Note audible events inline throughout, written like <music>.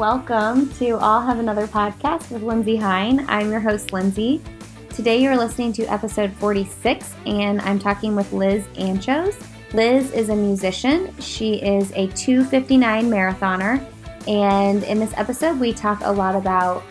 welcome to I'll Have Another podcast with Lindsey Hein. I'm your host, Lindsey. Today you're listening to episode 46, and I'm talking with Liz Anjos. Liz is a musician. She is a 259 marathoner, and in this episode, we talk a lot about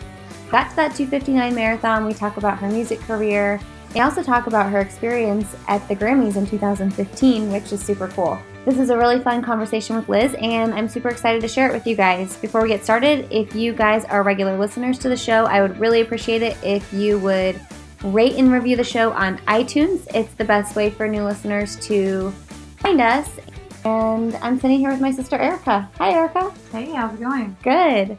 got to that 259 marathon. We talk about her music career. We also talk about her experience at the Grammys in 2015, which is super cool. This is a really fun conversation with Liz, and I'm super excited to share it with you guys. Before we get started, if you guys are regular listeners to the show, I would really appreciate it if you would rate and review the show on iTunes. It's the best way for new listeners to find us. And I'm sitting here with my sister Erica. Hi, Erica. Hey, how's it going? Good.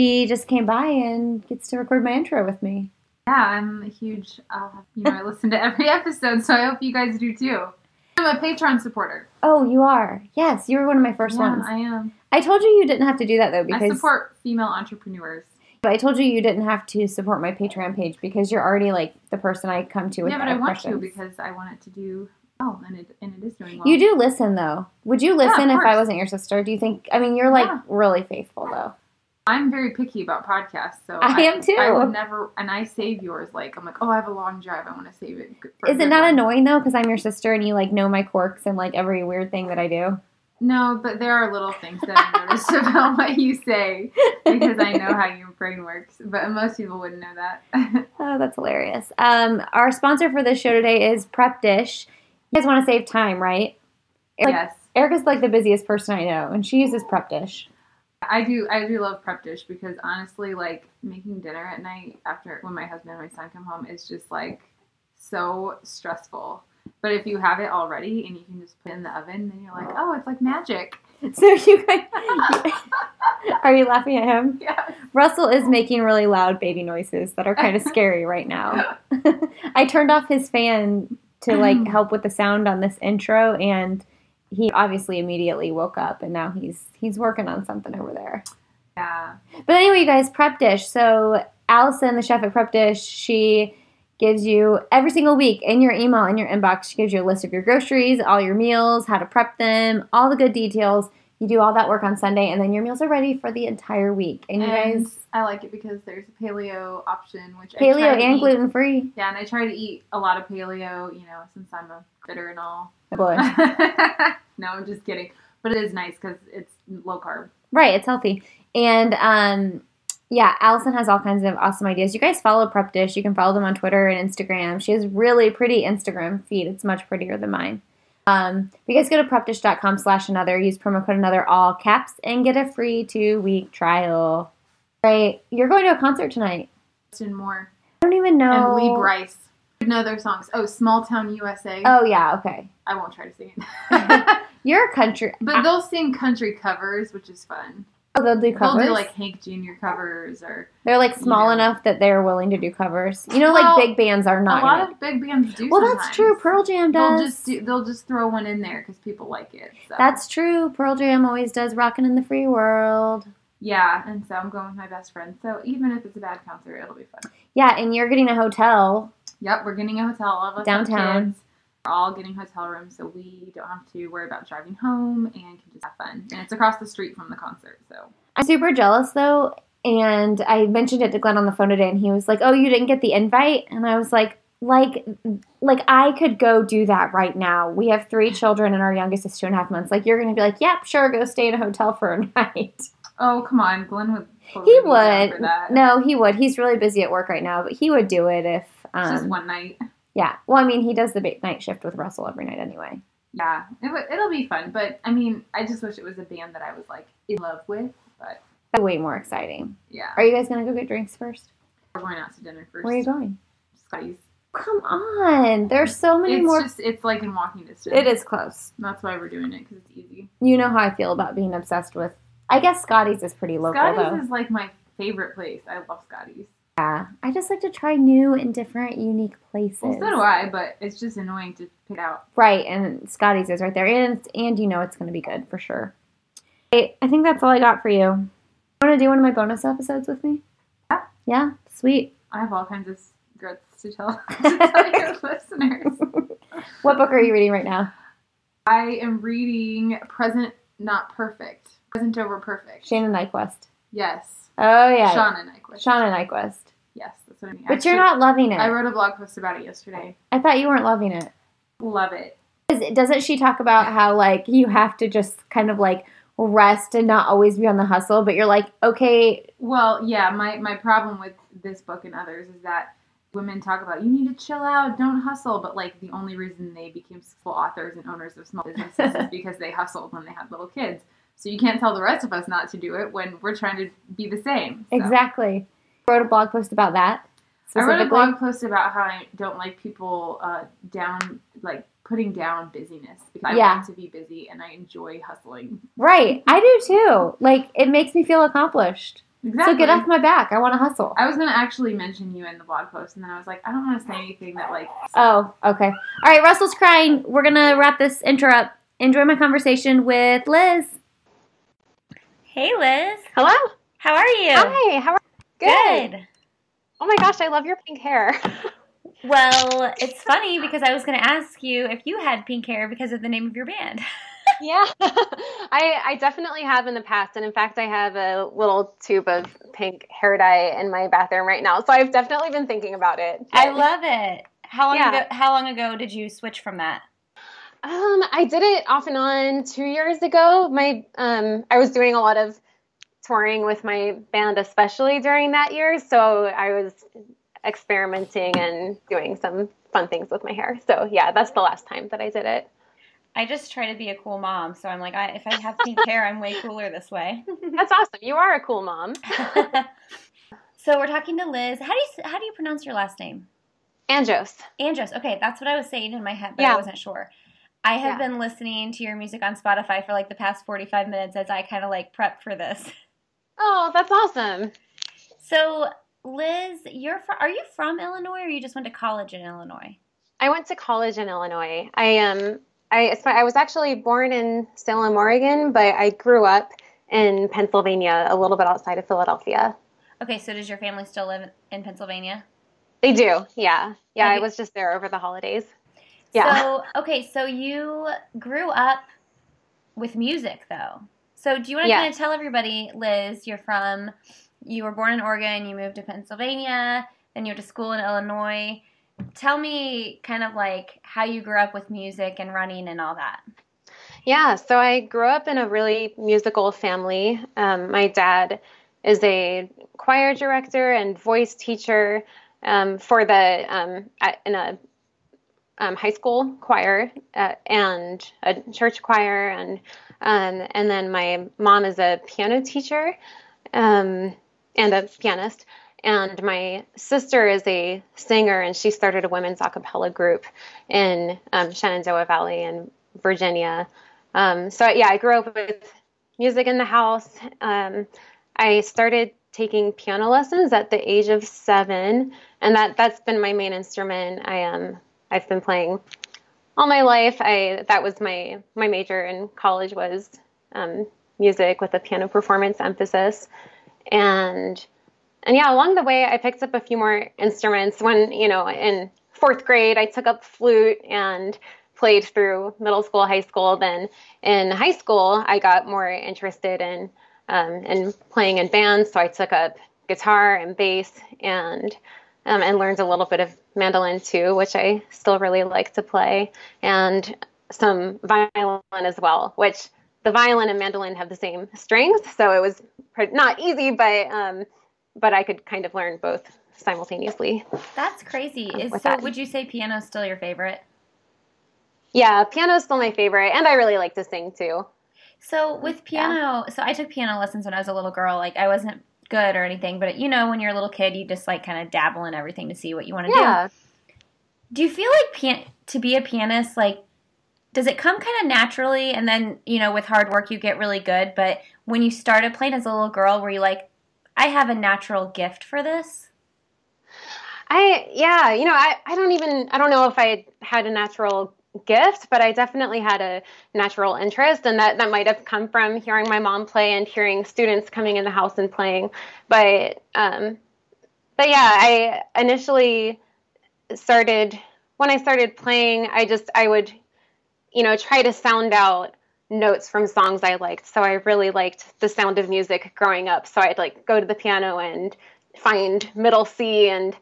She just came by and gets to record my intro with me. Yeah, I'm a huge. I'll you know, I listen to every <laughs> episode, so I hope you guys do too. I'm a Patreon supporter. Oh, you are? Yes, you were one of my first yeah, ones. I am. I told you you didn't have to do that though because I support female entrepreneurs. but I told you you didn't have to support my Patreon page because you're already like the person I come to with Yeah, but I want to because I want it to do well, and it and it is doing well. You do listen though. Would you listen if I wasn't your sister? Do you think? I mean, you're like Yeah. really faithful though. I'm very picky about podcasts, so I am too. I would never, and I save yours. Like I'm like, oh, I have a long drive. I want to save it. Is it not one. annoying though? Because I'm your sister and you like know my quirks and like every weird thing that I do. No, but there are little things that I noticed <laughs> about what you say because I know how your brain works. But most people wouldn't know that. <laughs> Oh, that's hilarious. Um, our sponsor for this show today is Prep Dish. You guys want to save time, right? Like, yes. Erica's like the busiest person I know, and she uses Prep Dish. I do I do love prep dish because honestly, like making dinner at night after when my husband and my son come home is just like so stressful. But if you have it already and you can just put it in the oven, then you're like, oh, it's like magic. <laughs> So you guys, <laughs> are you laughing at him? yeah. Russell is making really loud baby noises that are kind of scary right now. <laughs> I turned off his fan to like mm. help with the sound on this intro, and he obviously immediately woke up, and now he's he's working on something over there. Yeah. But anyway, you guys, Prep Dish. So Allison, the chef at Prep Dish, she gives you every single week in your email, in your inbox, she gives you a list of your groceries, all your meals, how to prep them, all the good details. You do all that work on Sunday, and then your meals are ready for the entire week. And you And guys, I like it because there's a paleo option, which paleo and gluten free. Yeah, and I try to eat a lot of paleo, you know, since I'm a bitter and all. Boy. <laughs> no, I'm just kidding. But it is nice because it's low carb. Right, it's healthy. And um yeah, Allison has all kinds of awesome ideas. You guys follow Prep Dish. You can follow them on Twitter and Instagram. She has really pretty Instagram feed. It's much prettier than mine. Um, you guys go to prepdish.com slash another, use promo code another all caps, and get a free two week trial. Right. You're going to a concert tonight. Justin Moore I don't even know. and Lee Brice. You know their songs. Oh, Small Town USA. Oh yeah, okay. I won't try to sing it. <laughs> You're a country but they'll sing country covers, which is fun. oh, they'll do covers. They'll do like Hank Jr. covers or They're like small know. enough that they're willing to do covers. You know, Well, like big bands are not. a lot gonna- of big bands do. well, that's true. Pearl Jam does. They'll just do, they'll just throw one in there because people like it. So. That's true. Pearl Jam always does "Rockin' in the Free World." yeah, and so I'm going with my best friend. So even if it's a bad concert, it'll be fun. Yeah, and you're getting a hotel. Yep, we're getting a hotel. All of us Downtown. kids. We're all getting hotel rooms, so we don't have to worry about driving home and can just have fun. And it's across the street from the concert, so I'm super jealous though, and I mentioned it to Glenn on the phone today, and he was like, "Oh, you didn't get the invite?" And I was like, "Like, like I could go do that right now. We have three children, and our youngest is two and a half months. Like, you're gonna be like, "Yep, sure, go stay in a hotel for a <laughs> night." oh come on, Glenn would. Totally He be down For would. No, he would. He's really busy at work right now, but he would do it if. It's just Um, one night. yeah. Well, I mean, he does the night shift with Russell every night anyway. Yeah, it w- it'll be fun. But I mean, I just wish it was a band that I was like in love with. But That's way more exciting. yeah, Are you guys gonna go get drinks first? we're going out to dinner first. Where are you going? Scotty's. Come on, there's so many It's more. just it's like in walking distance. it is close. That's why we're doing it because it's easy. You know how I feel about being obsessed with. I guess Scotty's is pretty local Scotty's though. is like my favorite place. I love Scotty's. yeah, I just like to try new and different, unique places. Well, so do I, but it's just annoying to pick out. Right, and Scotty's is right there, and and you know it's going to be good for sure. Hey, I think that's all I got for you. Want to do one of my bonus episodes with me? Yeah. Yeah, sweet. I have all kinds of secrets to tell, <laughs> to <laughs> tell your listeners. What book are you reading right now? I am reading Present Not Perfect. Present Over Perfect. Shannon Niequist. Yes. Oh yeah, Shauna Niequist. Shauna Niequist. Yes, that's what I mean. But you're not loving it. I wrote a blog post about it yesterday. I thought you weren't loving it. Love it. Doesn't she talk about how like you have to just kind of like rest and not always be on the hustle, but you're like, okay, Well, yeah, my, my problem with this book and others is that women talk about you need to chill out, don't hustle, but like the only reason they became successful authors and owners of small businesses is <laughs> because they hustled when they had little kids. So you can't tell the rest of us not to do it when we're trying to be the same. So. exactly. Wrote a blog post about that. I wrote a blog post about how I don't like people uh, down, like putting down busyness. Because I Yeah. want to be busy and I enjoy hustling. Right, I do too. Like it makes me feel accomplished. Exactly. So get off my back. I want to hustle. I was gonna actually mention you in the blog post, and then I was like, I don't want to say anything that like. Oh, okay. All right, Russell's crying. We're gonna wrap this intro up. Enjoy my conversation with Liz. Hey, Liz. Hello. How are you? Hi. How are you? Good. Oh my gosh, I love your pink hair. <laughs> Well, it's funny because I was going to ask you if you had pink hair because of the name of your band. <laughs> yeah. <laughs> I I definitely have in the past and in fact I have a little tube of pink hair dye in my bathroom right now. So I've definitely been thinking about it. I love it. How long Yeah. ago? How long ago did you switch from that? Um I did it off and on 2 years ago. My um I was doing a lot of touring with my band especially during that year, so I was experimenting and doing some fun things with my hair. So yeah, that's the last time that I did it. I just try to be a cool mom, so I'm like, I, if I have pink hair, I'm way cooler this way. <laughs> <laughs> That's awesome. You are a cool mom. <laughs> so we're talking to Liz. How do you how do you pronounce your last name? Anjos. Andros. Okay, that's what I was saying in my head, but I wasn't sure. I have Yeah. been listening to your music on Spotify for like the past 45 minutes as I kind of like prep for this. Oh, that's awesome. So, Liz, you're from, are you from Illinois or you just went to college in Illinois? I went to college in Illinois. I um I I was actually born in Salem, Oregon, but I grew up in Pennsylvania, a little bit outside of Philadelphia. Okay, so does your family still live in Pennsylvania? They do, yeah, yeah. I was just there over the holidays. Yeah. So, okay, so you grew up with music though. So, do you want to Yeah. kind of tell everybody, Liz, you're from, you were born in Oregon, you moved to Pennsylvania, then you went to school in Illinois. Tell me kind of like how you grew up with music and running and all that. Yeah, so I grew up in a really musical family. Um, my dad is a choir director and voice teacher um, for the um, at, in a um, high school choir uh, and a church choir, and um, and then my mom is a piano teacher um, and a pianist. And my sister is a singer, and she started a women's a cappella group in um, Shenandoah Valley in Virginia. Um, so yeah, I grew up with music in the house. Um, I started taking piano lessons at the age of seven, and that that's been my main instrument. I um I've been playing all my life. I that was my my major in college was um, music with a piano performance emphasis, and and yeah, along the way I picked up a few more instruments. When you know in fourth grade, I took up flute and played through middle school, high school. Then in high school, I got more interested in um, in playing in bands, so I took up guitar and bass and um, and learned a little bit of mandolin too, which I still really like to play, and some violin as well, which the violin and mandolin have the same strings, so it was not easy, but um, but I could kind of learn both simultaneously. That's crazy. Is, so, that. would you say piano's still your favorite? Yeah, piano's still my favorite, and I really like to sing too. So with piano, so I took piano lessons when I was a little girl. Like I wasn't good or anything, but you know, when you're a little kid, you just like kind of dabble in everything to see what you want to Yeah. do. Do you feel like pian- to be a pianist, like, does it come kind of naturally, and then you know, with hard work, you get really good? But when you started playing as a little girl, were you like, I have a natural gift for this? I yeah, you know, I, I don't even I don't know if I had a natural gift, but I definitely had a natural interest and that that might have come from hearing my mom play and hearing students coming in the house and playing. But um but yeah, I initially started when I started playing, I just I would you know, try to sound out notes from songs I liked. So I really liked the sound of music growing up. So I'd like go to the piano and find middle C and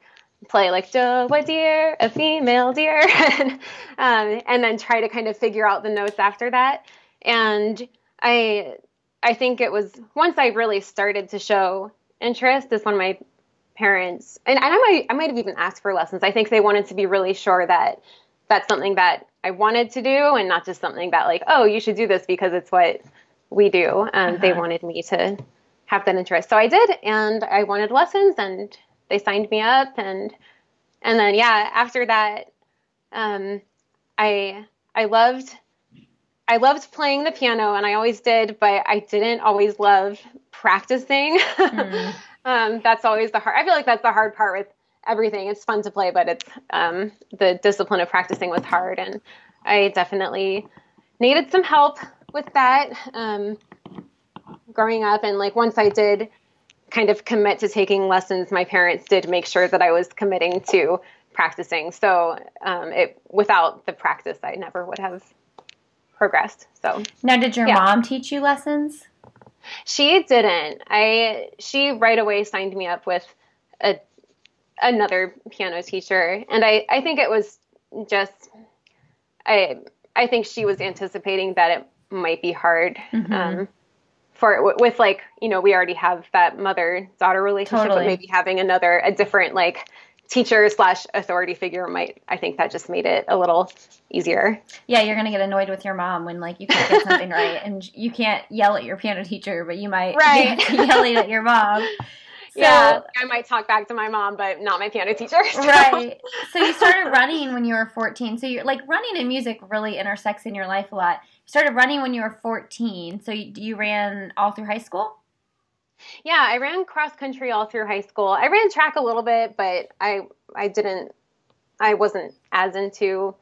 play like Joe, a deer, a female deer, <laughs> and, um, and then try to kind of figure out the notes after that. And I, I think it was once I really started to show interest is when my parents and, and I might I might have even asked for lessons. I think they wanted to be really sure that that's something that I wanted to do and not just something that like oh you should do this because it's what we do. Um, uh-huh. They wanted me to have that interest, so I did, and I wanted lessons, and they signed me up, and and then yeah, after that, um, I I loved I loved playing the piano, and I always did, but I didn't always love practicing. Mm. <laughs> um, that's always the hard. I feel like that's the hard part with everything. It's fun to play, but it's um, the discipline of practicing was hard, and I definitely needed some help with that um, growing up. And like once I did kind of commit to taking lessons, my parents did make sure that I was committing to practicing. So um, it without the practice, I never would have progressed. So now, did your yeah. mom teach you lessons? She didn't. I she right away signed me up with a another piano teacher, and I I think it was just I I think she was anticipating that it might be hard. Mm-hmm. Um, for with like you know we already have that mother daughter relationship totally. but maybe having another a different like teacher slash authority figure might i think that just made it a little easier yeah you're gonna get annoyed with your mom when like you can't get something <laughs> right and you can't yell at your piano teacher but you might right. yelling at your mom <laughs> so, yeah i might talk back to my mom but not my piano teacher <laughs> so. right so you started running when you were 14 so you're like running and music really intersects in your life a lot started running when you were 14 so you, you ran all through high school yeah, I ran cross country all through high school. I ran track a little bit, but I I didn't I wasn't as into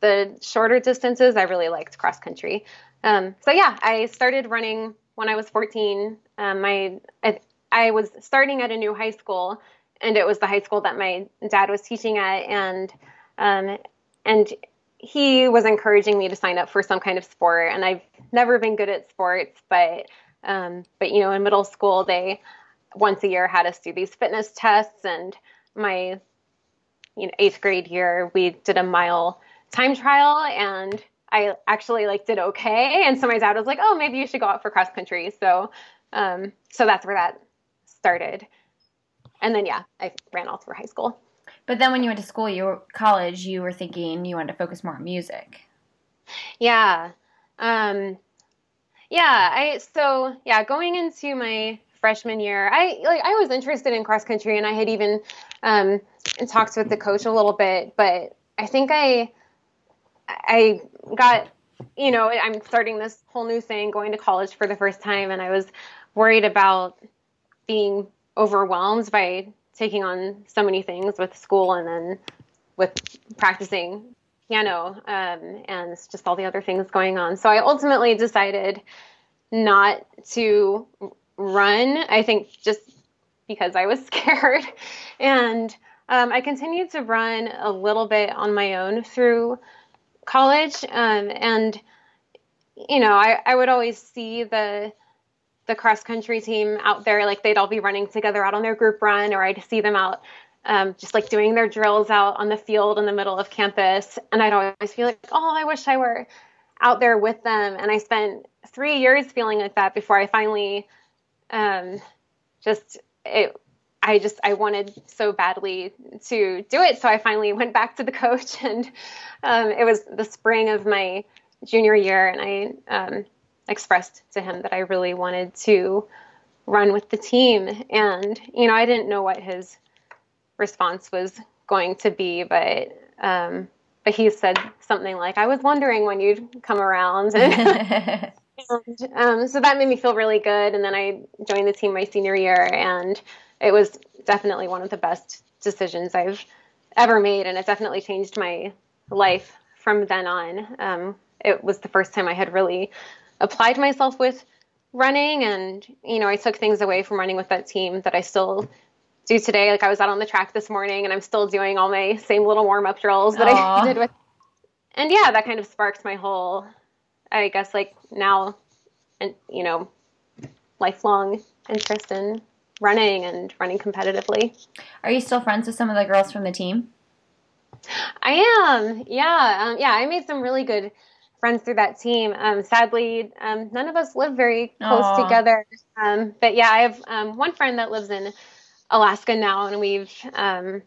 the shorter distances. I really liked cross country. Um, so yeah, I started running when I was 14. Um, my I, I was starting at a new high school, and it was the high school that my dad was teaching at, and um, and he was encouraging me to sign up for some kind of sport. And I've never been good at sports, but um, but you know, in middle school, they once a year had us do these fitness tests, and my you know eighth grade year, we did a mile time trial, and I actually like did okay. And so my dad was like, "Oh, maybe you should go out for cross country." So, um, so that's where that started. And then yeah, I ran all through high school. But then when you went to school, you were college, you were thinking you wanted to focus more on music. Yeah. Um, yeah, I so yeah, going into my freshman year, I like I was interested in cross country, and I had even um, talked with the coach a little bit, but I think I I got you know I'm starting this whole new thing, going to college for the first time, and I was worried about being overwhelmed by taking on so many things with school and then with practicing piano um, and just all the other things going on. So I ultimately decided not to run. I think just because I was <laughs> scared. And um, I continued to run a little bit on my own through college. Um, and, you know, I, I would always see the the cross country team out there, like they'd all be running together out on their group run, or I'd see them out um, just like doing their drills out on the field in the middle of campus. And I'd always feel like, oh, I wish I were out there with them. And I spent three years feeling like that before I finally um, just it. I just I wanted so badly to do it, so I finally <laughs> went back to the coach, and um, it was the spring of my junior year, and I um, expressed to him that I really wanted to run with the team, and you know I didn't know what his response was going to be, but um, but he said something like, "I was wondering when you'd come around." <laughs> and, um, so that made me feel really good. And then I joined the team my senior year, and it was definitely one of the best decisions I've ever made, and it definitely changed my life from then on. Um, it was the first time I had really applied myself with running, and you know, I took things away from running with that team that I still do today. Like I was out on the track this morning and I'm still doing all my same little warm up drills that Aww. I <laughs> did with. And yeah, that kind of sparked my whole I guess like now, and you know, lifelong interest in running and running competitively. Are you still friends with some of the girls from the team? I am. Yeah. Um, yeah. I made some really good friends through that team. Um, sadly, um, none of us live very close Aww. together. Um, but yeah, I have um, one friend that lives in Alaska now, and we've um,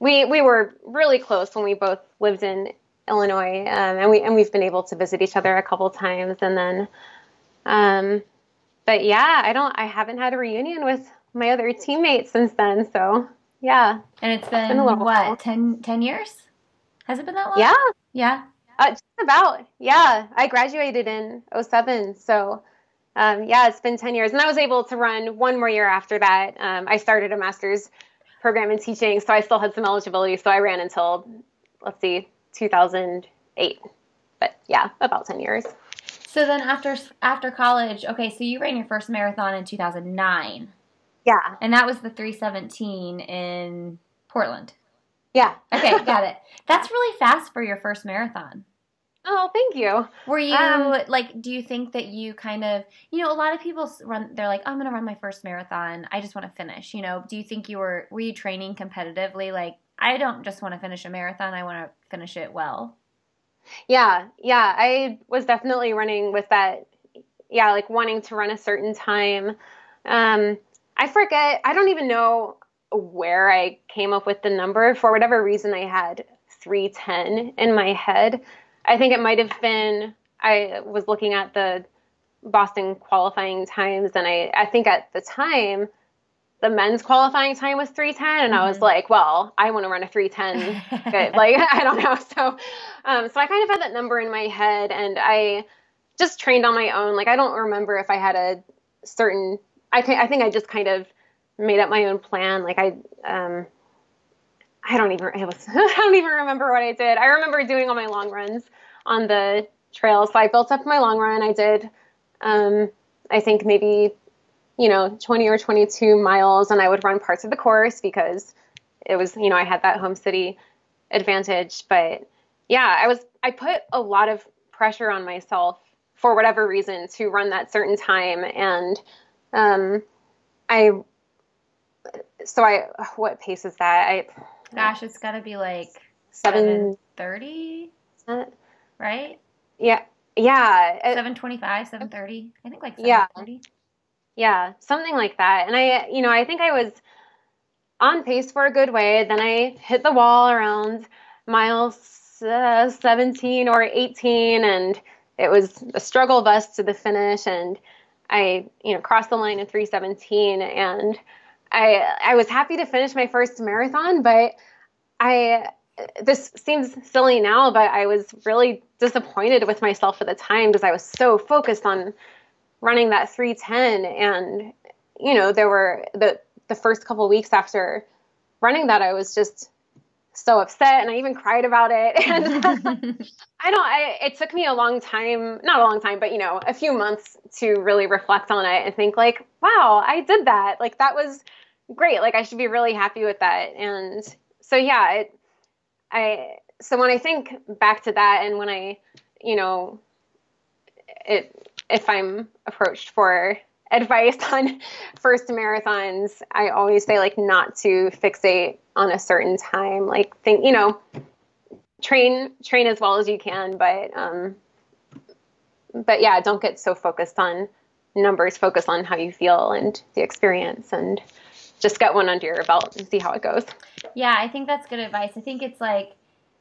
we we were really close when we both lived in Illinois, um, and we and we've been able to visit each other a couple times, and then, um, but yeah, I don't, I haven't had a reunion with my other teammates since then, so yeah. And it's been, it's been a little what 10, 10 years? Has it been that long? Yeah, yeah, uh, just about. Yeah, I graduated in 07, so. Um, yeah, it's been 10 years. And I was able to run one more year after that. Um, I started a master's program in teaching, so I still had some eligibility. So I ran until, let's see, 2008. But yeah, about 10 years. So then after after college, okay, so you ran your first marathon in 2009. Yeah. And that was the 317 in Portland. Yeah. <laughs> okay, got it. That's really fast for your first marathon. Oh, thank you. Were you um, like? Do you think that you kind of, you know, a lot of people run. They're like, I'm going to run my first marathon. I just want to finish. You know, do you think you were were you training competitively? Like, I don't just want to finish a marathon. I want to finish it well. Yeah, yeah. I was definitely running with that. Yeah, like wanting to run a certain time. Um, I forget. I don't even know where I came up with the number. For whatever reason, I had 310 in my head. I think it might have been. I was looking at the Boston qualifying times, and I, I think at the time the men's qualifying time was 310 and mm-hmm. i was mm-hmm. like well i want to run a 310 but <laughs> like <laughs> i don't know so um, so i kind of had that number in my head and i just trained on my own like i don't remember if i had a certain i, th- I think i just kind of made up my own plan like i um, i don't even it was <laughs> i don't even remember what i did i remember doing all my long runs on the trail so i built up my long run i did um, i think maybe you know, 20 or 22 miles and I would run parts of the course because it was, you know, I had that home city advantage. But yeah, I was, I put a lot of pressure on myself for whatever reason to run that certain time. And um, I, so I, what pace is that? I, gosh, it's got to be like 730, right? Yeah. Yeah. 725, 730. I think like 730. Yeah. Yeah, something like that. And I, you know, I think I was on pace for a good way. Then I hit the wall around miles uh, 17 or 18, and it was a struggle bus to the finish. And I, you know, crossed the line in 317, and I, I was happy to finish my first marathon, but I, this seems silly now, but I was really disappointed with myself at the time because I was so focused on running that 310 and you know there were the the first couple weeks after running that I was just so upset and I even cried about it. <laughs> And I don't I it took me a long time not a long time but you know a few months to really reflect on it and think like wow I did that. Like that was great like I should be really happy with that and so yeah it I so when I think back to that and when I you know it if I'm approached for advice <laughs> on first marathons, I always say like not to fixate on a certain time. Like think, you know, train train as well as you can, but um but yeah, don't get so focused on numbers, focus on how you feel and the experience and just get one under your belt and see how it goes. Yeah, I think that's good advice. I think it's like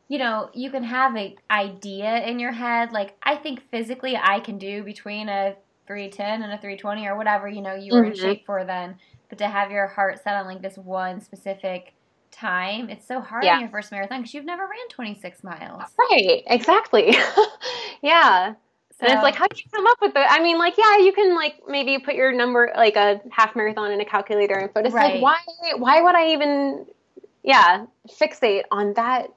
you know, you can have an idea in your head. Like, I think physically I can do between a 310 and a 320 or whatever, you know, you were mm-hmm. in shape for then. But to have your heart set on like this one specific time, it's so hard yeah. in your first marathon because you've never ran 26 miles. Right, exactly. <laughs> yeah. And it's like, how do you come up with it? I mean, like, yeah, you can like maybe put your number, like a half marathon in a calculator, and but it's right. like, why, why would I even, yeah, fixate on that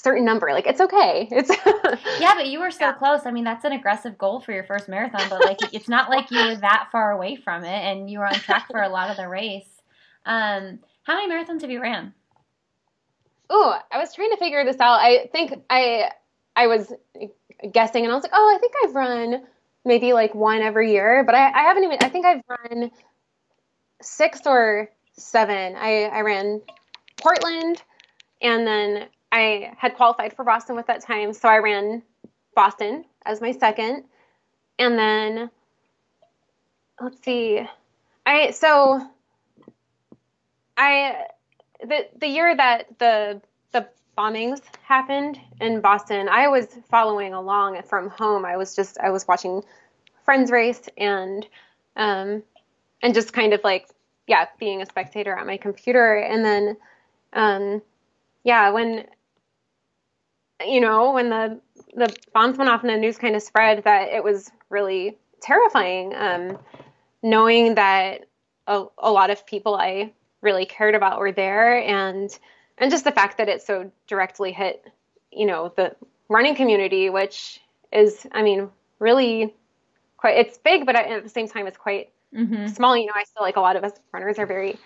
certain number. Like it's okay. It's <laughs> yeah, but you were so yeah. close. I mean, that's an aggressive goal for your first marathon, but like it's not like you were that far away from it, and you were on track for a lot of the race. Um, how many marathons have you ran? Oh, I was trying to figure this out. I think I I was guessing, and I was like, oh, I think I've run maybe like one every year, but I, I haven't even. I think I've run six or seven. I, I ran Portland, and then I had qualified for Boston with that time, so I ran Boston as my second, and then let's see, I so I the the year that the the bombings happened in Boston, I was following along from home. I was just I was watching friends race and um and just kind of like yeah being a spectator at my computer. And then um yeah when you know when the the bombs went off and the news kind of spread that it was really terrifying um knowing that a, a lot of people I really cared about were there. And and just the fact that it so directly hit you know the running community which is i mean really quite it's big but at the same time it's quite mm-hmm. small. You know i feel like a lot of us runners are very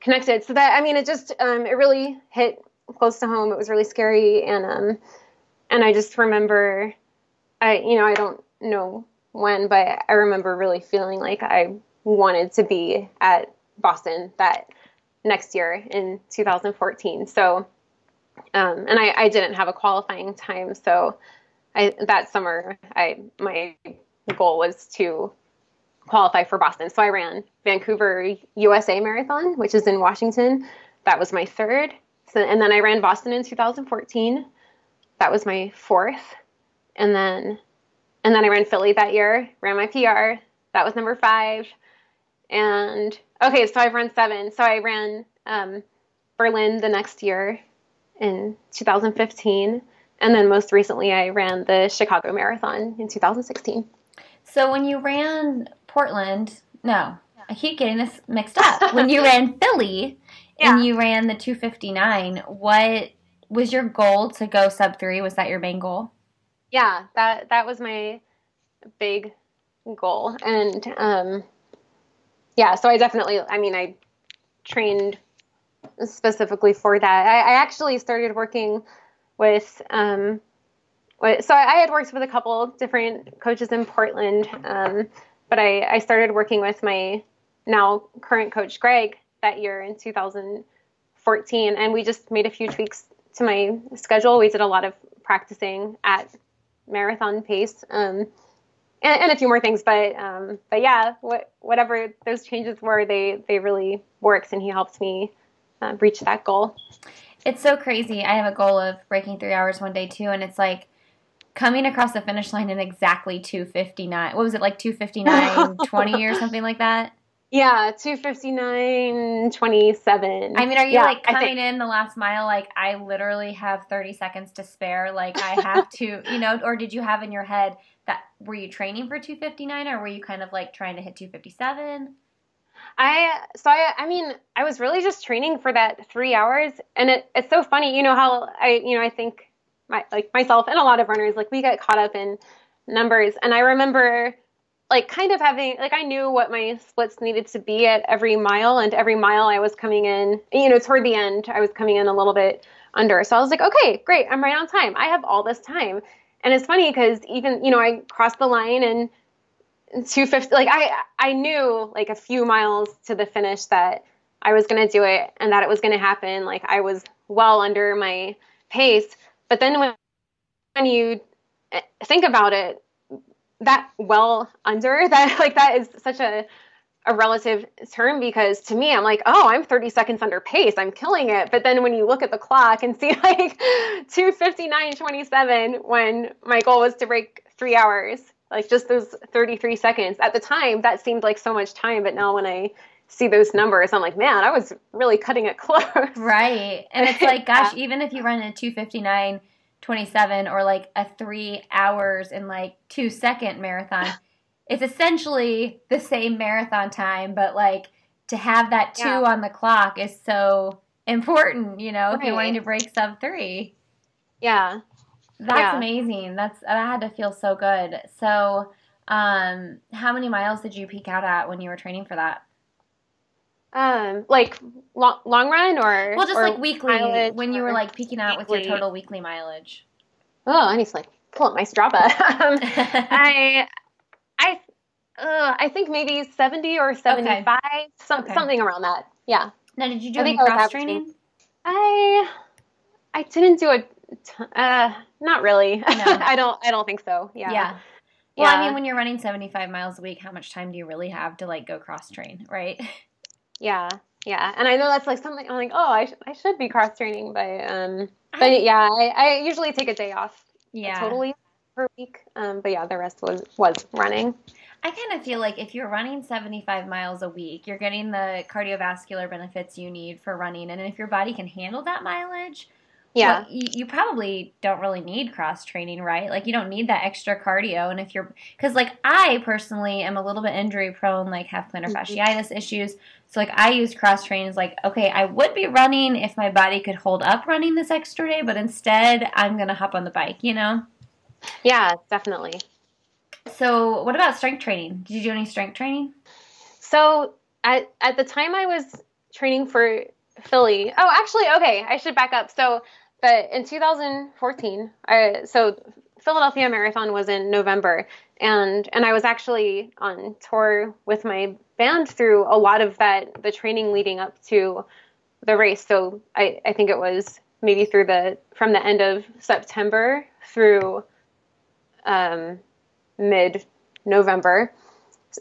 connected. So that i mean it just um, it really hit close to home. It was really scary. And um and i just remember i you know i don't know when but i remember really feeling like i wanted to be at boston that next year in 2014. So, um, and I, I didn't have a qualifying time. So, I, that summer, I my goal was to qualify for Boston. So I ran Vancouver USA Marathon, which is in Washington. That was my third. So, and then I ran Boston in 2014. That was my fourth. And then and then I ran Philly that year, ran my PR. That was number five. And okay, so I've run seven. So I ran um, Berlin the next year in 2015. And then most recently, I ran the Chicago Marathon in 2016. So when you ran Portland, no, I keep getting this mixed up. <laughs> when you ran Philly yeah. and you ran the 259, what was your goal to go sub three? Was that your main goal? Yeah, that that was my big goal, and um, yeah, so I definitely, I mean, I trained specifically for that. I, I actually started working with, um, with, so I had worked with a couple different coaches in Portland, um, but I, I started working with my now current coach, Greg, that year in 2014, and we just made a few tweaks to my schedule. We did a lot of practicing at marathon pace. Um, and, and a few more things. But um, but yeah, what, whatever those changes were, they they really worked, and he helped me uh, reach that goal. It's so crazy. I have a goal of breaking three hours one day too, and it's like coming across the finish line in exactly 259 what was it like 259 <laughs> 20 or something like that yeah 259 27 i mean are you yeah, like coming in the last mile like i literally have 30 seconds to spare like i have to you know or did you have in your head that were you training for 259 or were you kind of like trying to hit 257? I so I I mean I was really just training for that three hours and it, it's so funny you know how I you know I think my like myself and a lot of runners like we get caught up in numbers and I remember like kind of having like I knew what my splits needed to be at every mile and every mile I was coming in you know toward the end I was coming in a little bit under so I was like okay great I'm right on time I have all this time and it's funny because even, you know, I crossed the line and 250, like I, I knew like a few miles to the finish that I was going to do it and that it was going to happen. Like I was well under my pace. But then when, when you eh, think about it, that well under <laughs> that, like that is such a, a relative term because to me I'm like, oh, I'm 30 seconds under pace. I'm killing it. But then when you look at the clock and see <laughs> like 259.27 when my goal was to break 3 hours, like just those 33 seconds. At the time that seemed like so much time, but now when I see those numbers, I'm like, man, I was really cutting it <laughs> close. Right. And it's like, <laughs> gosh, yeah. even if you run a 259 27 or like a 3 hours in like 2 second marathon, it's essentially the same marathon time, but like to have that two yeah. on the clock is so important, you know, right. if you're wanting to break sub three. Yeah. That's yeah. amazing. That's that had to feel so good. So, um, how many miles did you peak out at when you were training for that? Um, like long, long run or well, just or like weekly when you were like peaking out weekly. with your total weekly mileage. Oh, I need to like pull up my Strava. <laughs> um, <laughs> I, I, uh, I think maybe 70 or 75, okay. some, okay. something around that. Yeah. Now, did you do any cross training? I, I didn't do a, uh, not really. No. <laughs> I don't, I don't think so. Yeah. Yeah. Well, yeah. I mean, when you're running 75 miles a week, how much time do you really have to like go cross train, right? Yeah. Yeah. And I know that's like something I'm like, oh, I, sh- I should be cross training, but, um, but I, yeah, I, I usually take a day off. Yeah. Totally per week. Um, but yeah, the rest was, was running. I kind of feel like if you're running 75 miles a week, you're getting the cardiovascular benefits you need for running. And if your body can handle that mileage, yeah, well, you, you, probably don't really need cross training, right? Like you don't need that extra cardio. And if you're, because like I personally am a little bit injury prone, like have plantar mm-hmm. fasciitis issues. So like I use cross training as like, okay, I would be running if my body could hold up running this extra day, but instead I'm gonna hop on the bike, you know? Yeah, definitely. So what about strength training? Did you do any strength training? So at at the time I was training for Philly. Oh, actually, okay, I should back up. So but in 2014, I, so Philadelphia Marathon was in November, and and I was actually on tour with my band through a lot of that the training leading up to the race. So I I think it was maybe through the from the end of September through um, mid November,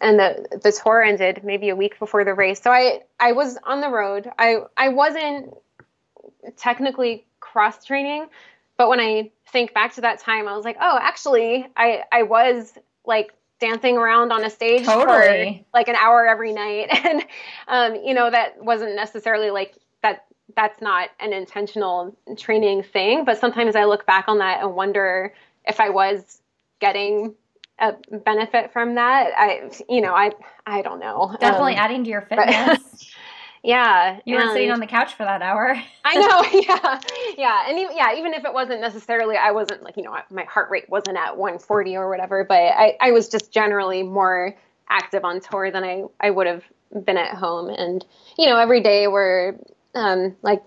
and the the tour ended maybe a week before the race. So I I was on the road. I I wasn't technically cross training, but when I think back to that time, I was like, oh, actually, I I was like dancing around on a stage totally. for like an hour every night, <laughs> and um, you know that wasn't necessarily like that. That's not an intentional training thing, but sometimes I look back on that and wonder if I was getting a benefit from that. I, you know, I, I don't know. Definitely um, adding to your fitness. <laughs> Yeah. You were sitting on the couch for that hour. <laughs> I know. <laughs> Yeah. Yeah. And even, yeah, even if it wasn't necessarily, I wasn't like, you know, my heart rate wasn't at 140 or whatever, but I, I was just generally more active on tour than I, I would have been at home. And, you know, every day we're um, like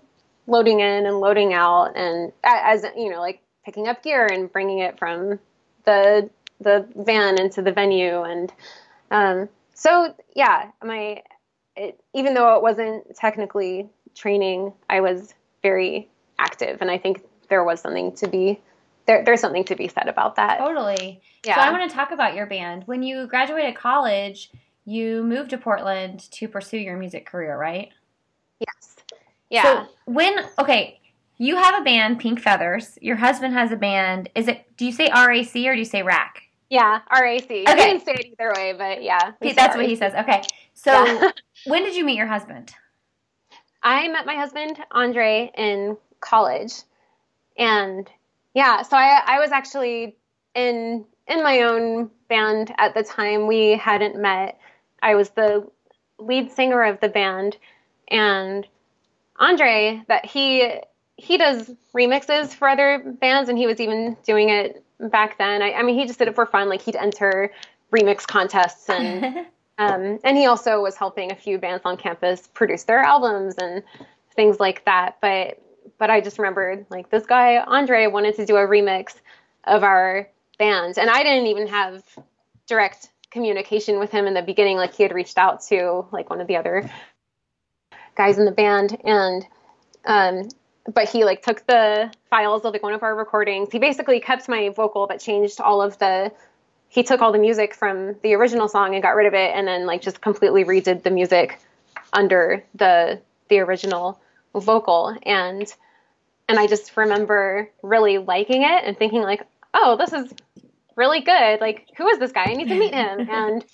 loading in and loading out and as, you know, like picking up gear and bringing it from the, the van into the venue. And um, so, yeah, my, it, even though it wasn't technically training, I was very active, and I think there was something to be there, there's something to be said about that. Totally. Yeah. So I want to talk about your band. When you graduated college, you moved to Portland to pursue your music career, right? Yes. Yeah. So when okay, you have a band, Pink Feathers. Your husband has a band. Is it? Do you say RAC or do you say RAC? Yeah, RAC. Okay. You can say it either way, but yeah. That's what he says. Okay. So yeah. <laughs> when did you meet your husband? I met my husband, Andre, in college. And yeah, so I, I was actually in in my own band at the time. We hadn't met. I was the lead singer of the band and Andre that he he does remixes for other bands and he was even doing it back then. I, I mean, he just did it for fun. Like he'd enter remix contests and <laughs> um, and he also was helping a few bands on campus produce their albums and things like that. But but I just remembered like this guy Andre wanted to do a remix of our band, and I didn't even have direct communication with him in the beginning. Like he had reached out to like one of the other guys in the band, and um, but he like took the files of like one of our recordings. He basically kept my vocal but changed all of the he took all the music from the original song and got rid of it and then like just completely redid the music under the the original vocal and and I just remember really liking it and thinking like, "Oh, this is really good. Like, who is this guy? I need to meet him." <laughs> and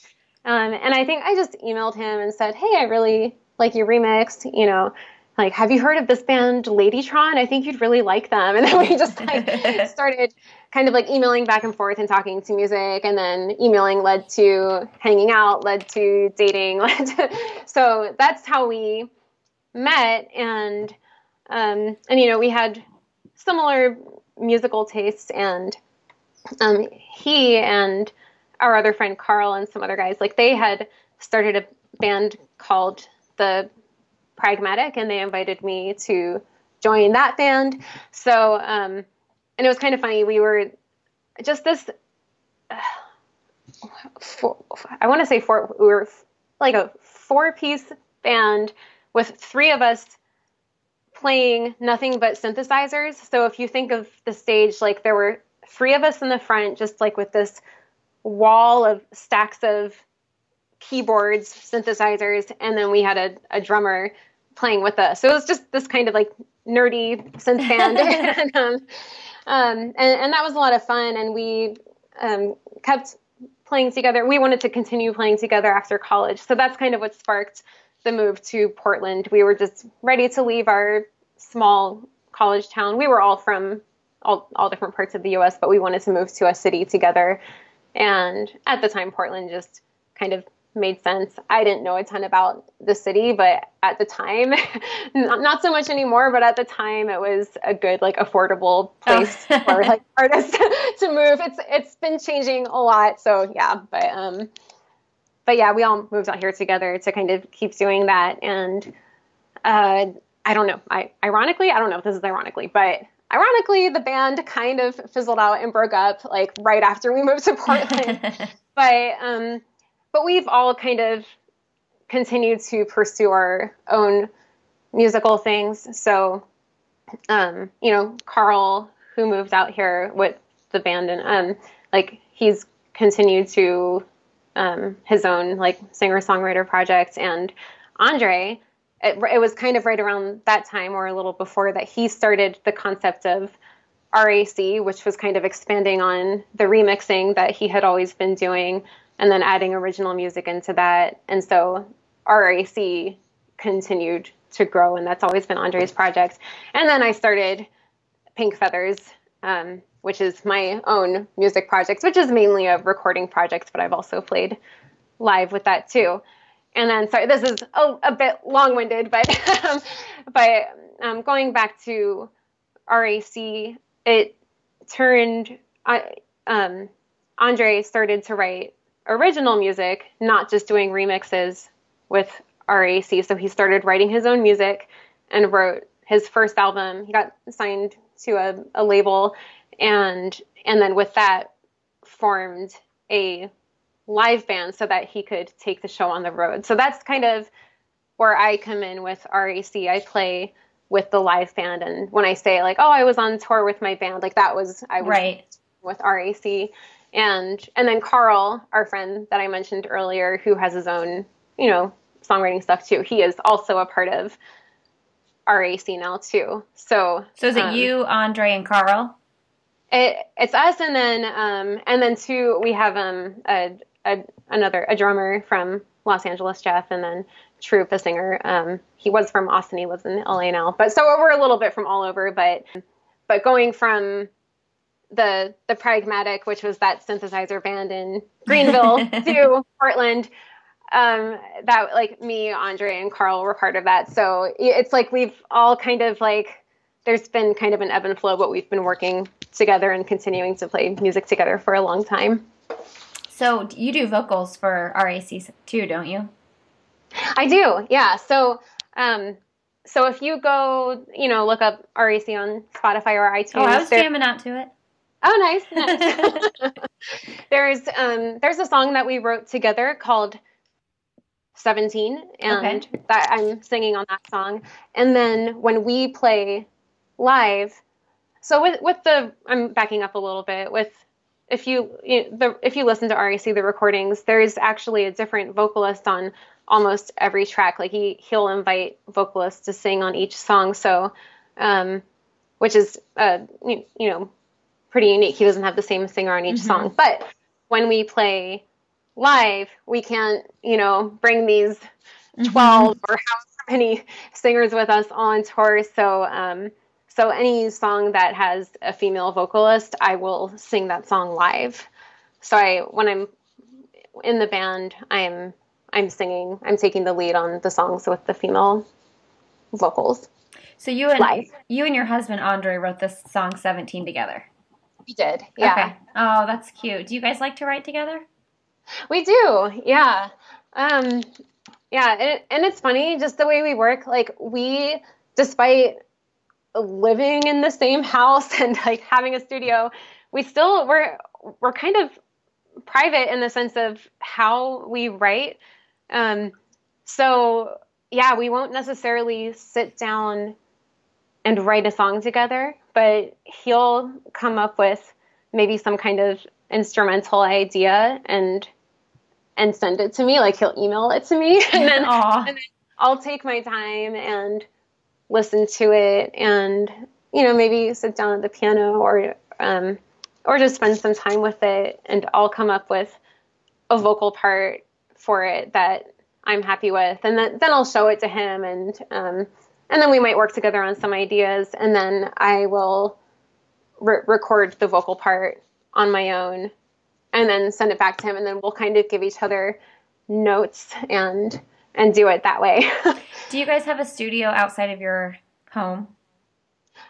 um and I think I just emailed him and said, "Hey, I really like your remix, you know, like, have you heard of this band Ladytron? I think you'd really like them. <laughs> And then we just like <laughs> started kind of like emailing back and forth and talking to music and then emailing led to hanging out, led to dating, <laughs> led to, so that's how we met and um, and you know, we had similar musical tastes and um, he and our other friend Carl and some other guys, like they had started a band called the pragmatic and they invited me to join that band. So, um, and it was kind of funny. We were just this. Uh, <sighs> four, I want to say four. We were like a four-piece band with three of us playing nothing but synthesizers. So if you think of the stage, like there were three of us in the front, just like with this wall of stacks of keyboards, synthesizers, and then we had a, a drummer playing with us. So it was just this kind of like nerdy synth band. <laughs> <laughs> and, um, um, and, and, that was a lot of fun. And we um, kept playing together. We wanted to continue playing together after college. So that's kind of what sparked the move to Portland. We were just ready to leave our small college town. We were all from all, all different parts of the US, but we wanted to move to a city together. And at the time, Portland just kind of made sense. I didn't know a ton about the city, but at the time, <laughs> not, not so much anymore, but at the time it was a good, like affordable place oh. for <laughs> like artists <laughs> to move. It's, it's been changing a lot. So yeah, but, um, but yeah, we all moved out here together to kind of keep doing that. And, uh, I don't know. I ironically, I don't know if this is ironically, but ironically, the band kind of fizzled out and broke up like right after we moved to Portland. but um, but we've all kind of continued to pursue our own musical things. So, um, you know, Carl, who moved out here with the band, and um, like he's continued to um, his own like singer songwriter projects, and Andre it, it was kind of right around that time or a little before that he started the concept of RAC, which was kind of expanding on the remixing that he had always been doing and then adding original music into that. And so RAC continued to grow, and that's always been Andre's project. And then I started Pink Feathers, um, which is my own music project, which is mainly a recording project, but I've also played live with that too. And then, sorry, this is a, a bit long-winded, but <laughs> um, but um, going back to RAC, it turned. I, um, Andre started to write original music, not just doing remixes with RAC. So he started writing his own music and wrote his first album. He got signed to a, a label, and and then with that formed a live band so that he could take the show on the road. So that's kind of where I come in with RAC. I play with the live band, and when I say like, "Oh, I was on tour with my band," like that was I was right. with RAC, and and then Carl, our friend that I mentioned earlier, who has his own you know songwriting stuff too. He is also a part of RAC now too. So so is it um, you, Andre, and Carl? It, it's us, and then um, and then two. We have um, a, a, another a drummer from Los Angeles, Jeff, and then Troop, a singer. Um, he was from Austin. He lives in LA now, but so we're a little bit from all over. But but going from the the pragmatic, which was that synthesizer band in Greenville, <laughs> to Portland, um, that like me, Andre, and Carl were part of that. So it's like we've all kind of like there's been kind of an ebb and flow, but we've been working together and continuing to play music together for a long time. So you do vocals for RAC too, don't you? I do, yeah. So, um, so if you go, you know, look up RAC on Spotify or iTunes. Oh, I was jamming out to it. Oh, nice. nice. <laughs> there's um, there's a song that we wrote together called 17, and okay. that I'm singing on that song. And then when we play live, so with with the I'm backing up a little bit with if you, you know, the if you listen to RAC the recordings, there's actually a different vocalist on almost every track. Like he he'll invite vocalists to sing on each song. So, um, which is uh, you, you, know pretty unique. He doesn't have the same singer on each mm-hmm. song. But when we play live, we can't you know bring these mm-hmm. 12 or however many singers with us on tour. So um, so any song that has a female vocalist, I will sing that song live. So I when I'm in the band, I'm I'm singing, I'm taking the lead on the songs with the female vocals. So you and live. you and your husband Andre wrote this song 17 together. We did. Yeah. Okay. Oh, that's cute. Do you guys like to write together? We do. Yeah. Um yeah, and, and it's funny just the way we work like we despite living in the same house <laughs> and like having a studio, we still we're we're kind of private in the sense of how we write. Um, so yeah, we won't necessarily sit down and write a song together, but he'll come up with maybe some kind of instrumental idea and and send it to me. Like he'll email it to me, <laughs> and then, and then I'll take my time and listen to it, and you know maybe sit down at the piano or um, or just spend some time with it, and I'll come up with a vocal part for it that I'm happy with, and then then I'll show it to him, and um, and then we might work together on some ideas, and then I will re- record the vocal part on my own, and then send it back to him, and then we'll kind of give each other notes and and do it that way. <laughs> do you guys have a studio outside of your home?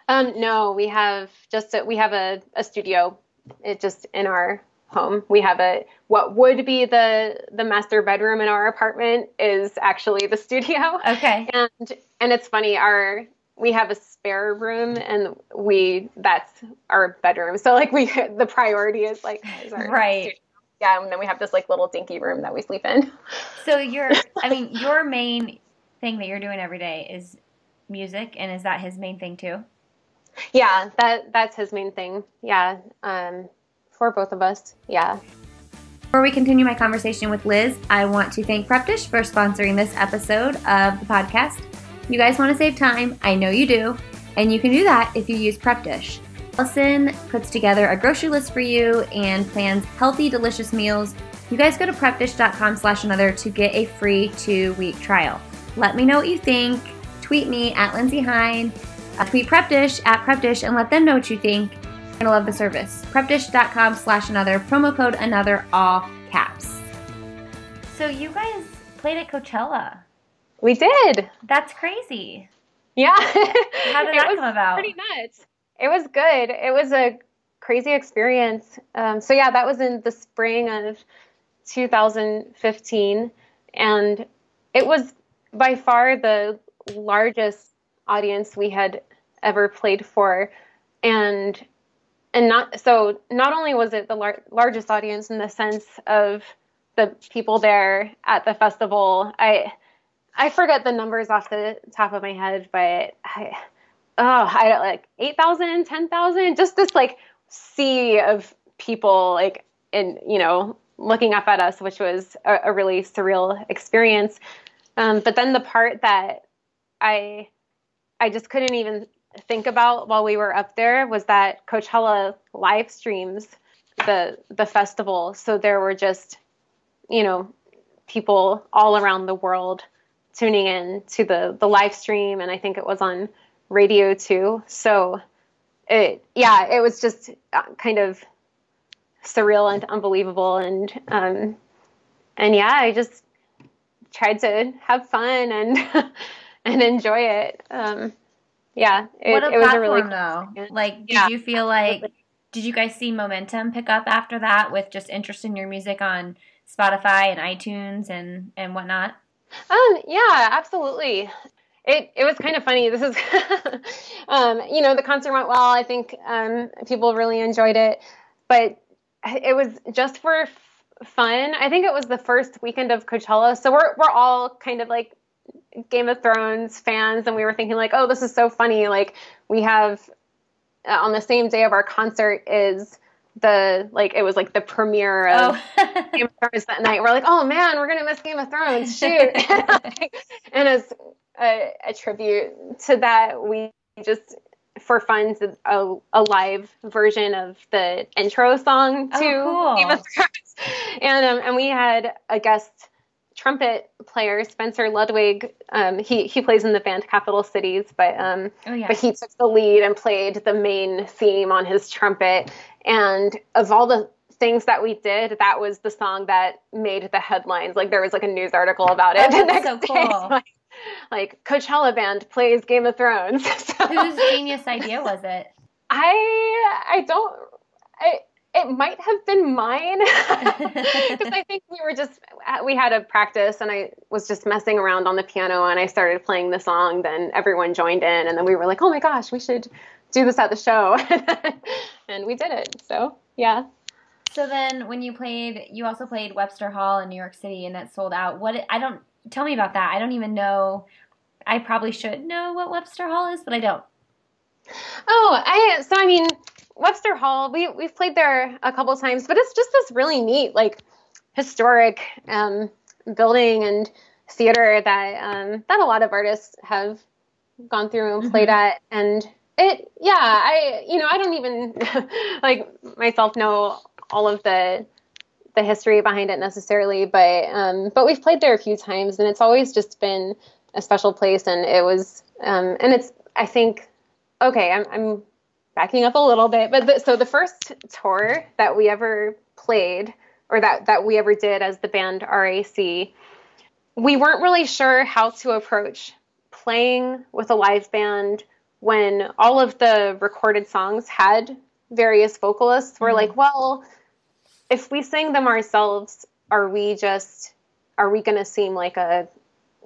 Um, no, we have just a, we have a, a studio. It just in our home. We have a what would be the the master bedroom in our apartment is actually the <laughs> studio. Okay. And and it's funny our we have a spare room and we that's our bedroom. So like we <laughs> the priority is like is right. Studio. Yeah, and then we have this like little dinky room that we sleep in. <laughs> So your I mean your main thing that you're doing every day is music and is that his main thing too? Yeah, that that's his main thing. Yeah. Um for both of us. Yeah. Before we continue my conversation with Liz, I want to thank Prep Dish for sponsoring this episode of the podcast. You guys want to save time? I know you do. And you can do that if you use Prep Dish. Allison puts together a grocery list for you and plans healthy, delicious meals. You guys go to prepdish.com slash another to get a free two-week trial. Let me know what you think. Tweet me at Lindsey Hein. Uh, tweet PrepDish at PrepDish and let them know what you think gonna love the service. Prepdish.com slash another, promo code another, all caps. So you guys played at Coachella. We did. That's crazy. Yeah. <laughs> How did that come about? Pretty nuts. It was good. It was a crazy experience. Um, so yeah, that was in the spring of 2015, and it was by far the largest audience we had ever played for, and and not so not only was it the lar- largest audience in the sense of the people there at the festival i i forget the numbers off the top of my head but i oh i don't like 8000 10000 just this like sea of people like and you know looking up at us which was a, a really surreal experience. Um, but then the part that i i just couldn't even think about while we were up there was that Coachella live streams the the festival. So there were just, you know, people all around the world tuning in to the the live stream, and I think it was on radio too. So it yeah, it was just uh, kind of surreal and unbelievable, and um, and yeah, I just tried to have fun and <laughs> and enjoy it. Um, yeah, it, what a it was platform, a really though. Like, did yeah, you feel like did you guys see momentum pick up after that with just interest in your music on Spotify and iTunes and and whatnot? Um, yeah, absolutely. It it was kind of funny. This is, <laughs> um, you know, the concert went well. I think um, people really enjoyed it, but it was just for f- fun. I think it was the first weekend of Coachella, so we're we're all kind of like Game of Thrones fans, and we were thinking like, oh, this is so funny. Like we have uh, on the same day of our concert is the like it was like the premiere of oh. <laughs> Game of Thrones that night. We're like, oh man, we're gonna miss Game of Thrones. Shoot! <laughs> <laughs> and as a, a, tribute to that, we just for fun did a, a live version of the intro song oh, to oh, cool. Game of Thrones, and um, and we had a guest trumpet player Spencer Ludwig. Um, he he plays in the band Capital Cities, but um, oh, yeah. but he took the lead and played the main theme on his trumpet. And of all the things that we did, that was the song that made the headlines. Like there was like a news article about it. Oh, <laughs> that's so cool. <laughs> Like, like, Coachella band plays Game of Thrones. <laughs> so, Whose genius idea was it? I I don't I it might have been mine <laughs> <laughs> because I think we were just uh, we had a practice and I was just messing around on the piano and I started playing the song. Then everyone joined in and then we were like, oh my gosh, we should do this at the show, <laughs> and we did it. So yeah. So then, when you played, you also played Webster Hall in New York City, and that sold out. What I don't tell me about that. I don't even know. I probably should know what Webster Hall is, but I don't. Oh, I so I mean Webster Hall. We we've played there a couple times, but it's just this really neat, like historic um, building and theater that um, that a lot of artists have gone through and played mm-hmm. at, and it yeah I you know I don't even <laughs> like myself know all of the the history behind it necessarily, but um, but we've played there a few times, and it's always just been a special place, and it was um, and it's I think okay I'm I'm backing up a little bit, but the, so the first tour that we ever played or that that we ever did as the band RAC, we weren't really sure how to approach playing with a live band when all of the recorded songs had various vocalists. We're mm-hmm. like, well, if we sing them ourselves, are we just are we going to seem like a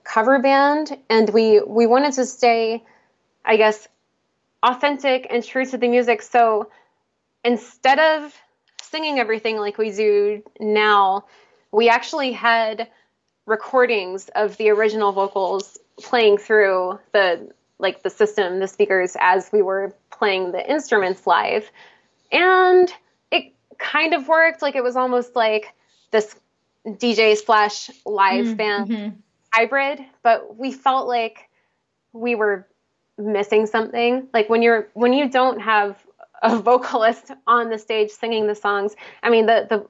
cover band? And we we wanted to stay, I guess, authentic and true to the music. So instead of singing everything like we do now, we actually had recordings of the original vocals playing through the like the system, the speakers as we were playing the instruments live. And it kind of worked like it was almost like this DJ slash live mm, band mm-hmm. hybrid, but we felt like we were missing something. Like when you're when you don't have a <laughs> vocalist on the stage singing the songs. I mean, the the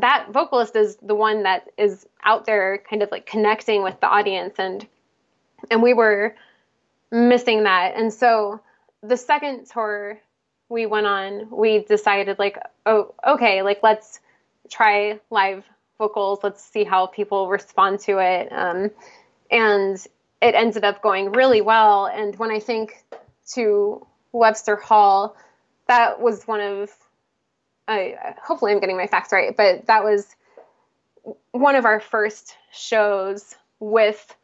that vocalist is the one that is out there kind of like connecting with the audience and and we were missing that. And so the second tour we went on, we decided like, oh, okay, like let's try live vocals. Let's see how people respond to it. Um, and it ended up going really well. And when I think to Webster Hall, that was one of, I hopefully I'm getting my facts right, but that was one of our first shows with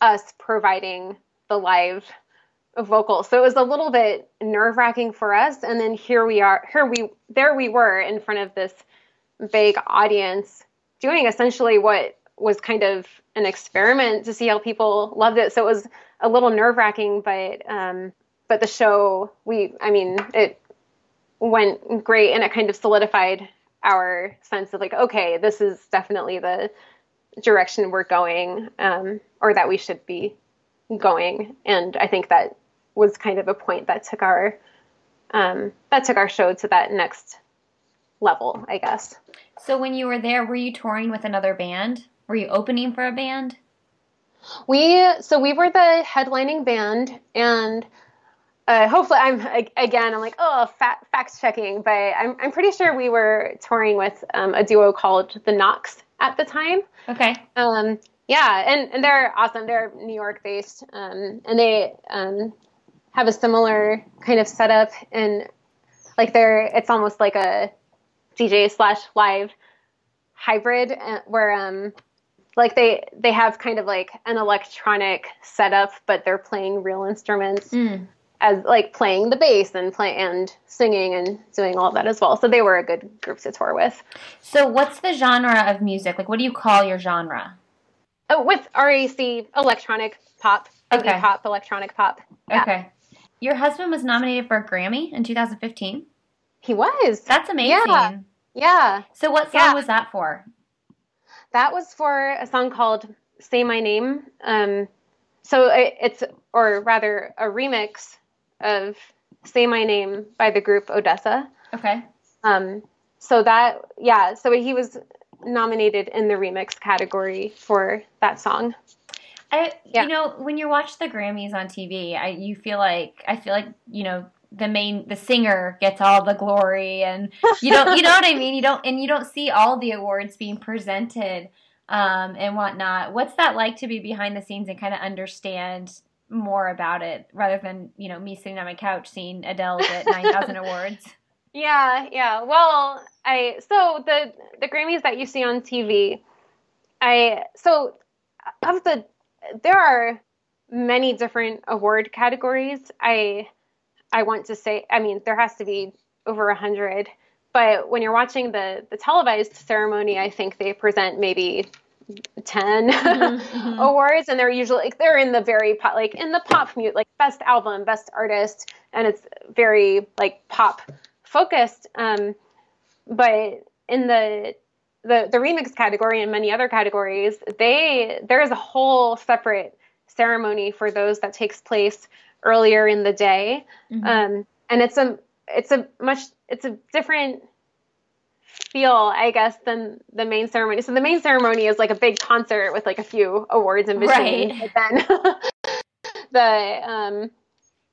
us providing the live vocal. So it was a little bit nerve wracking for us. And then here we are, here we, there we were in front of this big audience doing essentially what was kind of an experiment to see how people loved it. So it was a little nerve wracking, but um, but the show we I mean it went great and it kind of solidified our sense of like okay this is definitely the direction we're going um, or that we should be going and I think that was kind of a point that took our um, that took our show to that next level I guess. So when you were there, were you touring with another band? Were you opening for a band? We so we were the headlining band, and uh, hopefully I'm again I'm like oh fact, fact checking, but I'm I'm pretty sure we were touring with um, a duo called the Knocks at the time. Okay. Um, yeah, and and they're awesome. They're New York based, um, and they um, have a similar kind of setup, and like they're it's almost like a DJ slash live hybrid uh, where um like they they have kind of like an electronic setup, but they're playing real instruments mm. as like playing the bass and play and singing and doing all that as well. So they were a good group to tour with. So what's the genre of music? Like, what do you call your genre? Oh, with RAC, electronic pop, okay. pop, electronic pop. Yeah. Okay. Your husband was nominated for a Grammy in 2015. He was. That's amazing. Yeah. Yeah. So what song yeah. was that for? That was for a song called "Say My Name." Um, so it, it's, or rather, a remix of "Say My Name" by the group ODESZA. Okay. Um, so that, yeah. So he was nominated in the remix category for that song. I, yeah. you know, when you watch the Grammys on TV, I, you feel like, I feel like, you know, the main the singer gets all the glory and you don't you know what I mean you don't and you don't see all the awards being presented um, and whatnot. What's that like to be behind the scenes and kind of understand more about it rather than you know me sitting on my couch seeing Adele get <laughs> nine thousand awards? Yeah, yeah. Well, I so the the Grammys that you see on TV, I so of the there are many different award categories. I I want to say, I mean, there has to be over a hundred, but when you're watching the the televised ceremony, I think they present maybe 10 <laughs> mm-hmm. awards and they're usually like they're in the very pop like in the pop mute like best album best artist and it's very like pop focused um but in the the the remix category and many other categories they there is a whole separate ceremony for those that takes place earlier in the day mm-hmm. um and it's a it's a much it's a different feel, I guess, than the main ceremony. So the main ceremony is like a big concert with like a few awards in between. Right. But then <laughs> the um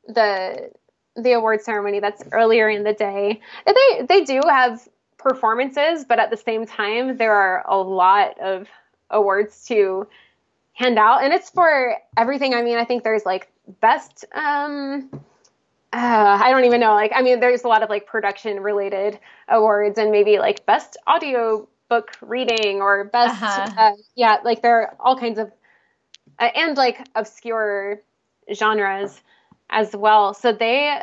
the the award ceremony that's earlier in the day. They they do have performances, but at the same time there are a lot of awards to hand out and it's for everything. I mean, I think there's like best um uh, I don't even know. Like, I mean, there's a lot of like production related awards and maybe like best audio book reading or best, uh-huh. uh, yeah, like there are all kinds of, uh, and like obscure genres as well. So they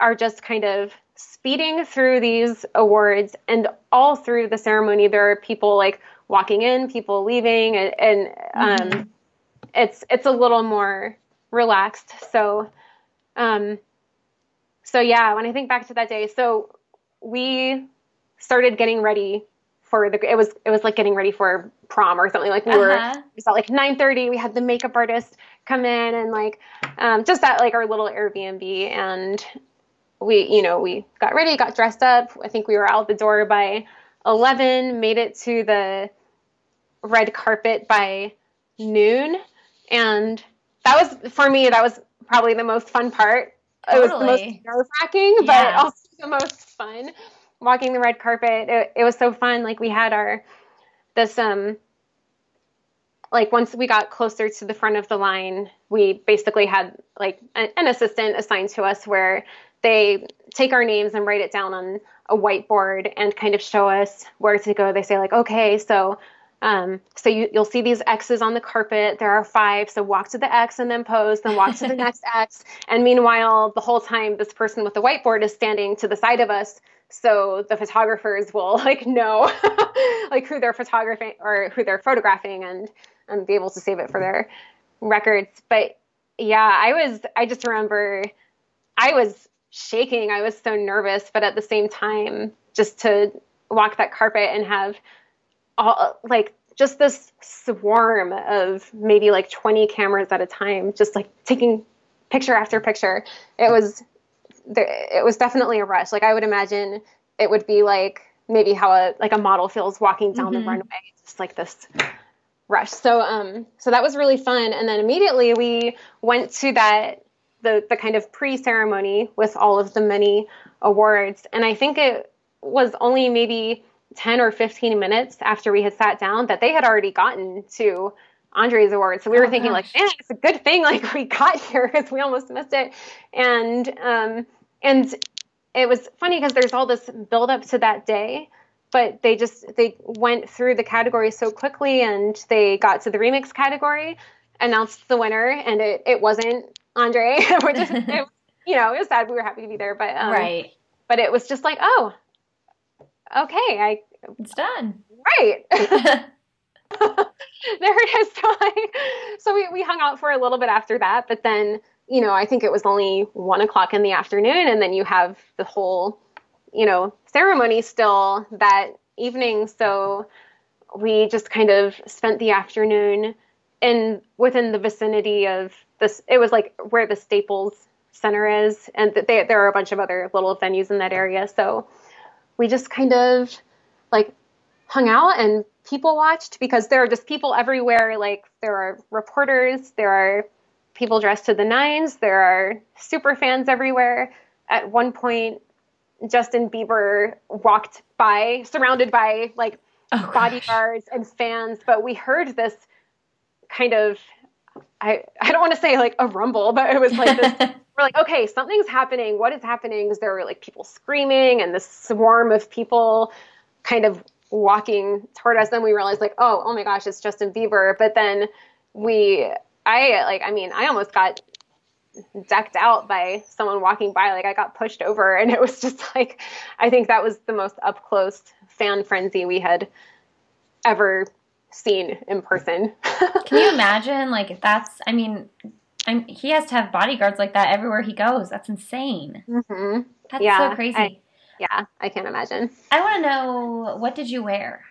are just kind of speeding through these awards and all through the ceremony, there are people like walking in, people leaving, and, and um, mm-hmm. it's, it's a little more relaxed. So, um, so yeah, when I think back to that day, so we started getting ready for the it was it was like getting ready for prom or something like we uh-huh. were it was at like 9:30 we had the makeup artist come in and like um, just at like our little Airbnb and we you know we got ready got dressed up I think we were out the door by 11 made it to the red carpet by noon and that was for me that was probably the most fun part Totally. It was the most nerve wracking, but yeah. also the most fun. Walking the red carpet, it, it was so fun. Like we had our this um like once we got closer to the front of the line, we basically had like an, an, assistant assigned to us where they take our names and write it down on a whiteboard and kind of show us where to go. They say like, okay, so um, so you, will see these X's on the carpet. There are five. So walk to the X and then pose, then walk to the <laughs> next X. And meanwhile, the whole time, this person with the whiteboard is standing to the side of us. So the photographers will <laughs> like know <laughs> like who they're photographing or who they're photographing and and be able to save it for their records. But yeah, I was I just remember I was shaking. I was so nervous, but at the same time, just to walk that carpet and have all like just this swarm of maybe like 20 cameras at a time, just like taking picture after picture. It was it was definitely a rush. Like I would imagine it would be like maybe how a like a model feels walking down mm-hmm. the runway, just like this rush. So um so that was really fun. And then immediately we went to that the the kind of pre-ceremony with all of the many awards. And I think it was only maybe 10 or 15 minutes after we had sat down that they had already gotten to Andre's award. So we were oh, thinking gosh. like, man, it's a good thing like we got here because we almost missed it. And um, and it was funny because there's all this build up to that day, but they just they went through the categories so quickly and they got to the remix category, announced the winner, and it, it wasn't Andre, <laughs> which is you know, it was sad. We were happy to be there, but um, right. But it was just like, oh, okay, I it's done. Right. <laughs> <laughs> there it is. <laughs> So, we, we hung out for a little bit after that, but then, you know, I think it was only one o'clock in the afternoon, and then you have the whole, you know, ceremony still that evening. So we just kind of spent the afternoon in within the vicinity of this. It was like where the Staples Center is, and they, there are a bunch of other little venues in that area. So we just kind of like hung out and people watched because there are just people everywhere. Like there are reporters, there are people dressed to the nines, there are super fans everywhere. At one point, Justin Bieber walked by, surrounded by like oh, bodyguards and fans, but we heard this kind of I, I don't want to say like a rumble, but it was like this <laughs> we're like, okay, something's happening. What is happening? Is there like people screaming and this swarm of people kind of walking toward us? Then we realized like, oh, oh my gosh, it's Justin Bieber. But then we, I like, I mean, I almost got decked out by someone walking by. Like I got pushed over, and it was <laughs> just like I think that was the most up close fan frenzy we had ever seen in person. Can you <laughs> imagine? Like if that's, I mean, I'm, he has to have bodyguards like that everywhere he goes. That's insane. Mm-hmm. That's yeah, so crazy. I, yeah, I can't imagine. I want to know what did you wear?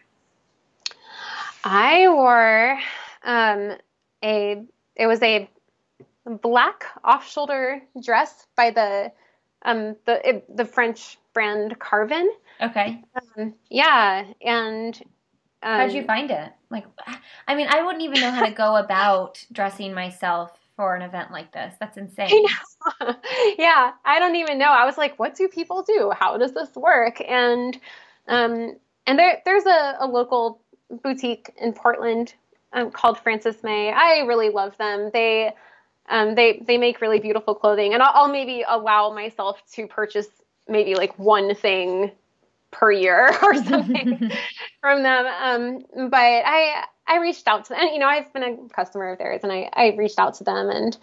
I wore um, a. It was a black off-shoulder dress by the um, the it, the French brand Carven. Okay. Um, yeah, and um, how'd you find it? Like, I mean, I wouldn't even know how to go about dressing myself for an event like this. That's insane. I <laughs> yeah, I don't even know. I was like, what do people do? How does this work? And um, and there there's a, a local boutique in Portland um, called Frances May. I really love them. They um, they they make really beautiful clothing, and I'll, I'll maybe allow myself to purchase maybe like one thing per year <laughs> or something <laughs> from them. Um, but I I reached out to them, and you know I've been a customer of theirs, and I I reached out to them and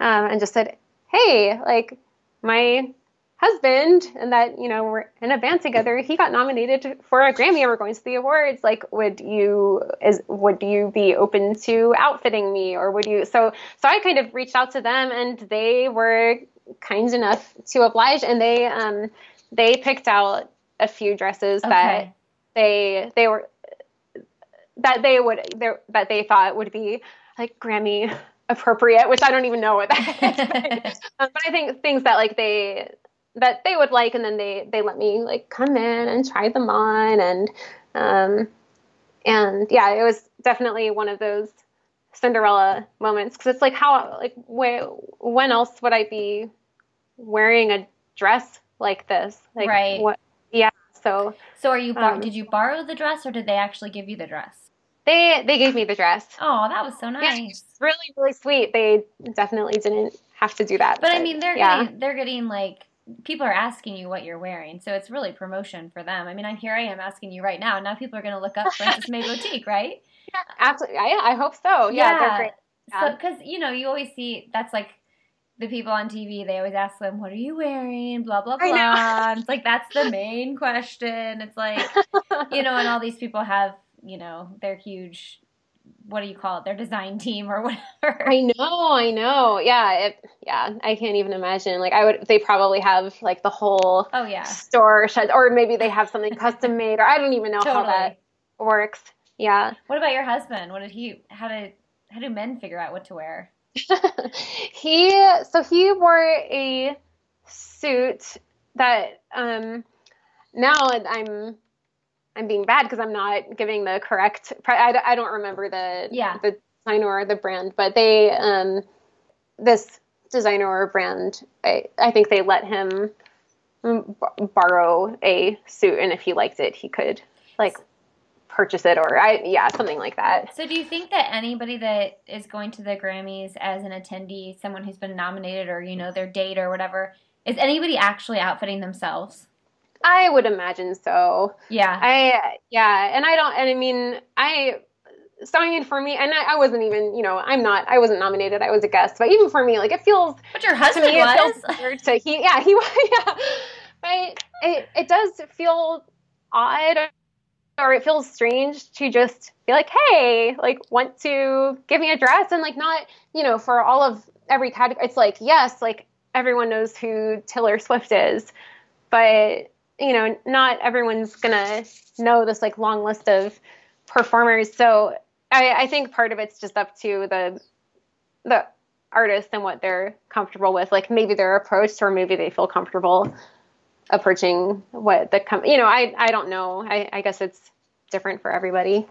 um, and just said, hey, like my husband and that you know we're in a band together he got nominated for a grammy and we're going to the awards like would you is would you be open to outfitting me or would you so so i kind of reached out to them and they were kind enough to oblige and they um they picked out a few dresses okay. that they they were that they would that they thought would be like Grammy appropriate, which I don't even know what that is. but, <laughs> um, but I think things that like they that they would like, and then they they let me like come in and try them on, and um, and yeah, it was definitely one of those Cinderella moments because it's like how like wh- when else would I be wearing a dress like this? Like right. what. So So are you bar- um, did you borrow the dress or did they actually give you the dress? They they gave me the dress. Oh, that was so nice. Yeah, really really sweet. They definitely didn't have to do that. But, but I mean, they're yeah. getting they're getting like people are asking you what you're wearing, so it's really promotion for them. I mean, I'm here I am asking you right now. Now people are going to look up Frances May <laughs> Boutique, right? Yeah, absolutely. Yeah, I hope so. Yeah, yeah. they're great. Yeah. So, because you know, you always see that's like the people on TV, they always ask them, "What are you wearing?" Blah blah blah. it's like that's the main question. It's like <laughs> you know, and all these people have you know their huge what do you call it? Their design team or <laughs> whatever. I know i know. Yeah it, yeah i can't even imagine. Like i would they probably have like the whole oh yeah. store shut or maybe they have something custom made or i don't even know totally. how that works. Yeah. What about your husband? What did he how did how do men figure out what to wear <laughs> he so he wore a suit that um now i'm I'm being bad because I'm not giving the correct. I, I don't remember the yeah. the designer or the brand, but they um this designer or brand. I I think they let him borrow a suit, and if he liked it, he could like purchase it or I yeah something like that. So do you think that anybody that is going to the Grammys as an attendee, someone who's been nominated or you know their date or whatever, is anybody actually outfitting themselves? I would imagine so. Yeah. I yeah, and I don't and I mean I I for me and I, I, wasn't even, you know, I'm not I wasn't nominated, I was a guest, but even for me, like it feels But your husband to me, was. it feels <laughs> weird to he yeah, he <laughs> yeah. But it it does feel odd or it feels strange to just be like, hey, like want to give me a dress and like not, you know, for all of every category it's like, yes, like everyone knows who Taylor Swift is, but you know, not everyone's gonna know this like long list of performers. So I, I think part of it's just up to the the artist and what they're comfortable with. Like maybe their approach or maybe they feel comfortable approaching what the com- you know, I I don't know. I, I guess it's different for everybody.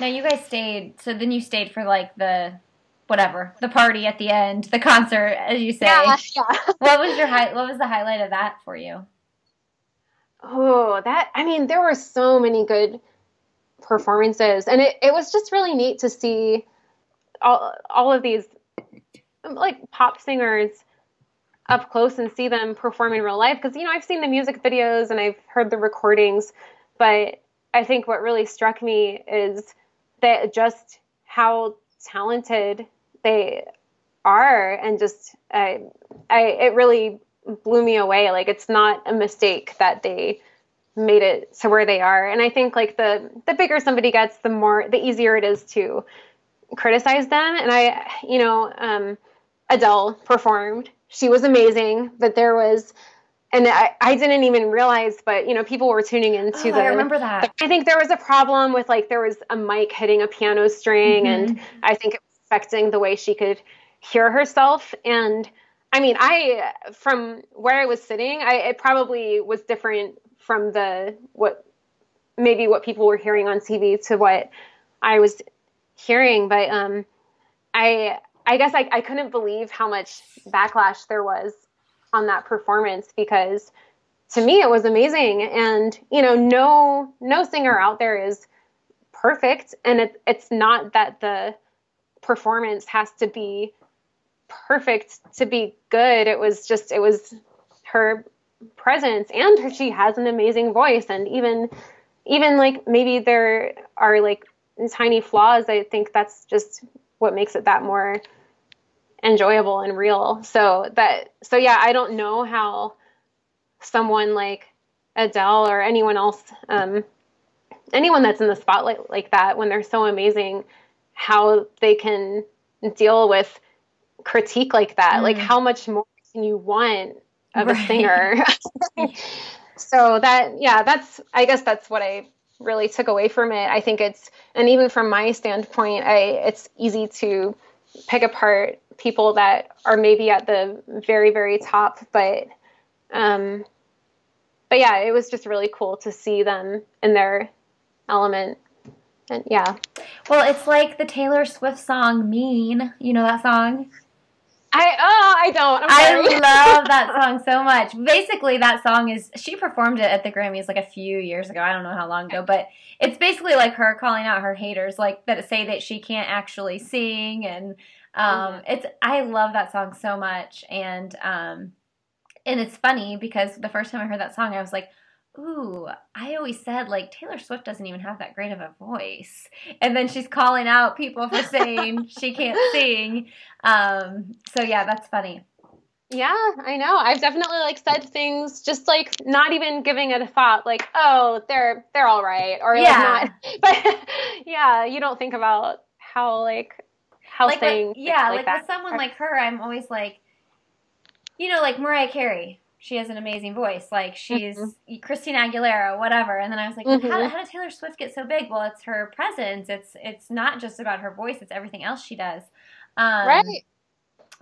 Now you guys stayed so then you stayed for like the whatever the party at the end the concert as you say yeah, yeah. <laughs> what was your high what was the highlight of that for you Oh, that, I mean, there were so many good performances. And it, it was just really neat to see all, all of these like pop singers up close and see them perform in real life. Because, you know, I've seen the music videos and I've heard the recordings, but I think what really struck me is that just how talented they are and just I, I it really blew me away. Like it's not a mistake that they made it to where they are. And i think like the the bigger somebody gets the more the easier it is to criticize them. And i you know um, adele performed she was amazing but there was and I, I didn't even realize but you know people were tuning into oh, the i remember that i think there was a problem with like there was a mic hitting a piano string mm-hmm. and i think it was affecting the way she could hear herself and i mean i from where i was sitting i it probably was different from the what maybe what people were hearing on tv to what i was hearing but um i i guess i, I couldn't believe how much backlash there was on that performance because to me it was amazing and you know no no singer out there is perfect and it, it's not that the performance has to be perfect to be good. It was just, it was her presence and her, she has an amazing voice. And even, even like maybe there are like tiny flaws. I think that's just what makes it that more enjoyable and real. So that, so yeah, I don't know how someone like Adele or anyone else, um, anyone that's in the spotlight like that, when they're so amazing, how they can deal with critique like that. Mm. Like, how much more can you want of right. a singer? <laughs> so that, yeah, that's, I guess that's what I really took away from it. I think it's, and even from my standpoint, I, it's easy to pick apart people that are maybe at the very, very top, but, um, but yeah, it was just really cool to see them in their element. And yeah. Well, it's like the Taylor Swift song Mean. You know that song? I oh I don't. I love that <laughs> song so much. Basically, that song is she performed it at the Grammys like a few years ago. I don't know how long ago, but it's basically like her calling out her haters, like that say that she can't actually sing, and um, mm-hmm. it's I love that song so much, and um, and it's funny because the first time I heard that song, I was like, ooh, I always said like Taylor Swift doesn't even have that great of a voice. And then she's calling out people for saying she can't <laughs> sing. Um, so yeah, that's funny. Yeah, I know. I've definitely like said things just like not even giving it a thought, like, oh, they're they're all right, or yeah. like not. <laughs> But yeah, you don't think about how like how like things. yeah, like, like with someone like her, I'm always like, you know, like Mariah Carey she has an amazing voice. Like she's mm-hmm. Christina Aguilera, whatever. And then I was like, mm-hmm. how, how did Taylor Swift get so big? Well, it's her presence. It's it's not just about her voice. It's everything else she does. Um, right.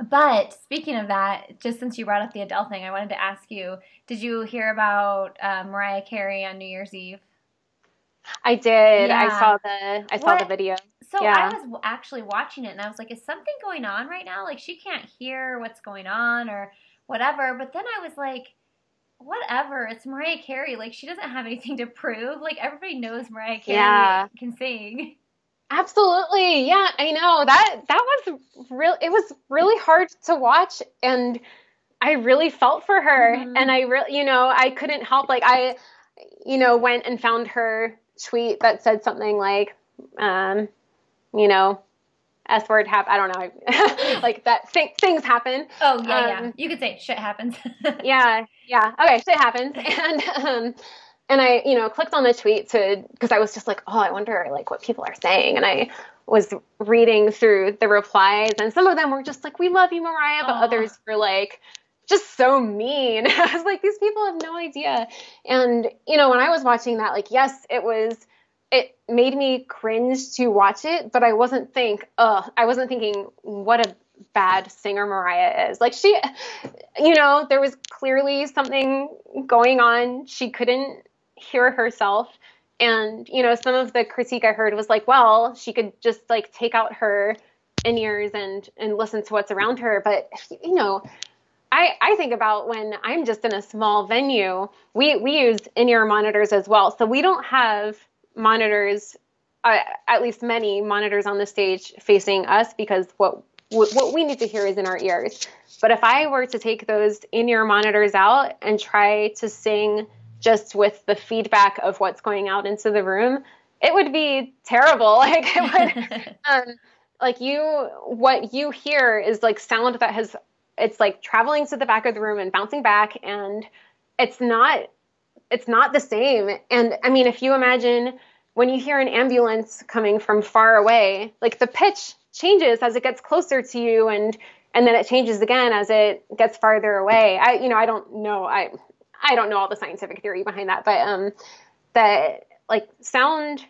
But speaking of that, just since you brought up the Adele thing, I wanted to ask you: Did you hear about uh, Mariah Carey on New Year's Eve? I did. Yeah. I saw the I saw what? the video. So yeah. I was actually watching it, and I was like, "Is something going on right now? Like she can't hear what's going on, or." Whatever. But then I was like, whatever. It's Mariah Carey. Like she doesn't have anything to prove. Like everybody knows Mariah Carey yeah. can sing. Absolutely. Yeah, I know. That that was real it was really hard to watch and I really felt for her mm-hmm. and I really you know, I couldn't help like I you know, went and found her tweet that said something like um you know, S word happen. I don't know, <laughs> like that. Th- things happen. Oh yeah, um, yeah. You could say shit happens. <laughs> yeah, yeah. Okay, shit happens, <laughs> and um, and I, you know, clicked on the tweet to because I was just like, oh, I wonder like what people are saying, and I was reading through the replies, and some of them were just like, "We love you, Mariah," but Aww. others were like, just so mean. I was like, these people have no idea. And you know, when I was watching that, like, yes, it was it made me cringe to watch it, but I wasn't think, ugh, I wasn't thinking what a bad singer Mariah is. Like she, you know, there was clearly something going on. She couldn't hear herself. And, you know, some of the critique I heard was like, well, she could just like take out her in ears and and listen to what's around her. But you know, I, I think about when I'm just in a small venue, we, we use in ear monitors as well. So we don't have monitors, uh, at least many monitors on the stage facing us because what what we need to hear is in our ears. But if I were to take those in-ear monitors out and try to sing just with the feedback of what's going out into the room, it would be terrible. <laughs> Like it would, <laughs> um, like you what you hear is like sound that has it's like traveling to the back of the room and bouncing back and it's not it's not the same. And i mean if you imagine when you hear an ambulance coming from far away like the pitch changes as it gets closer to you and and then it changes again as it gets farther away. I you know i don't know. I i don't know all the scientific theory behind that but um that like sound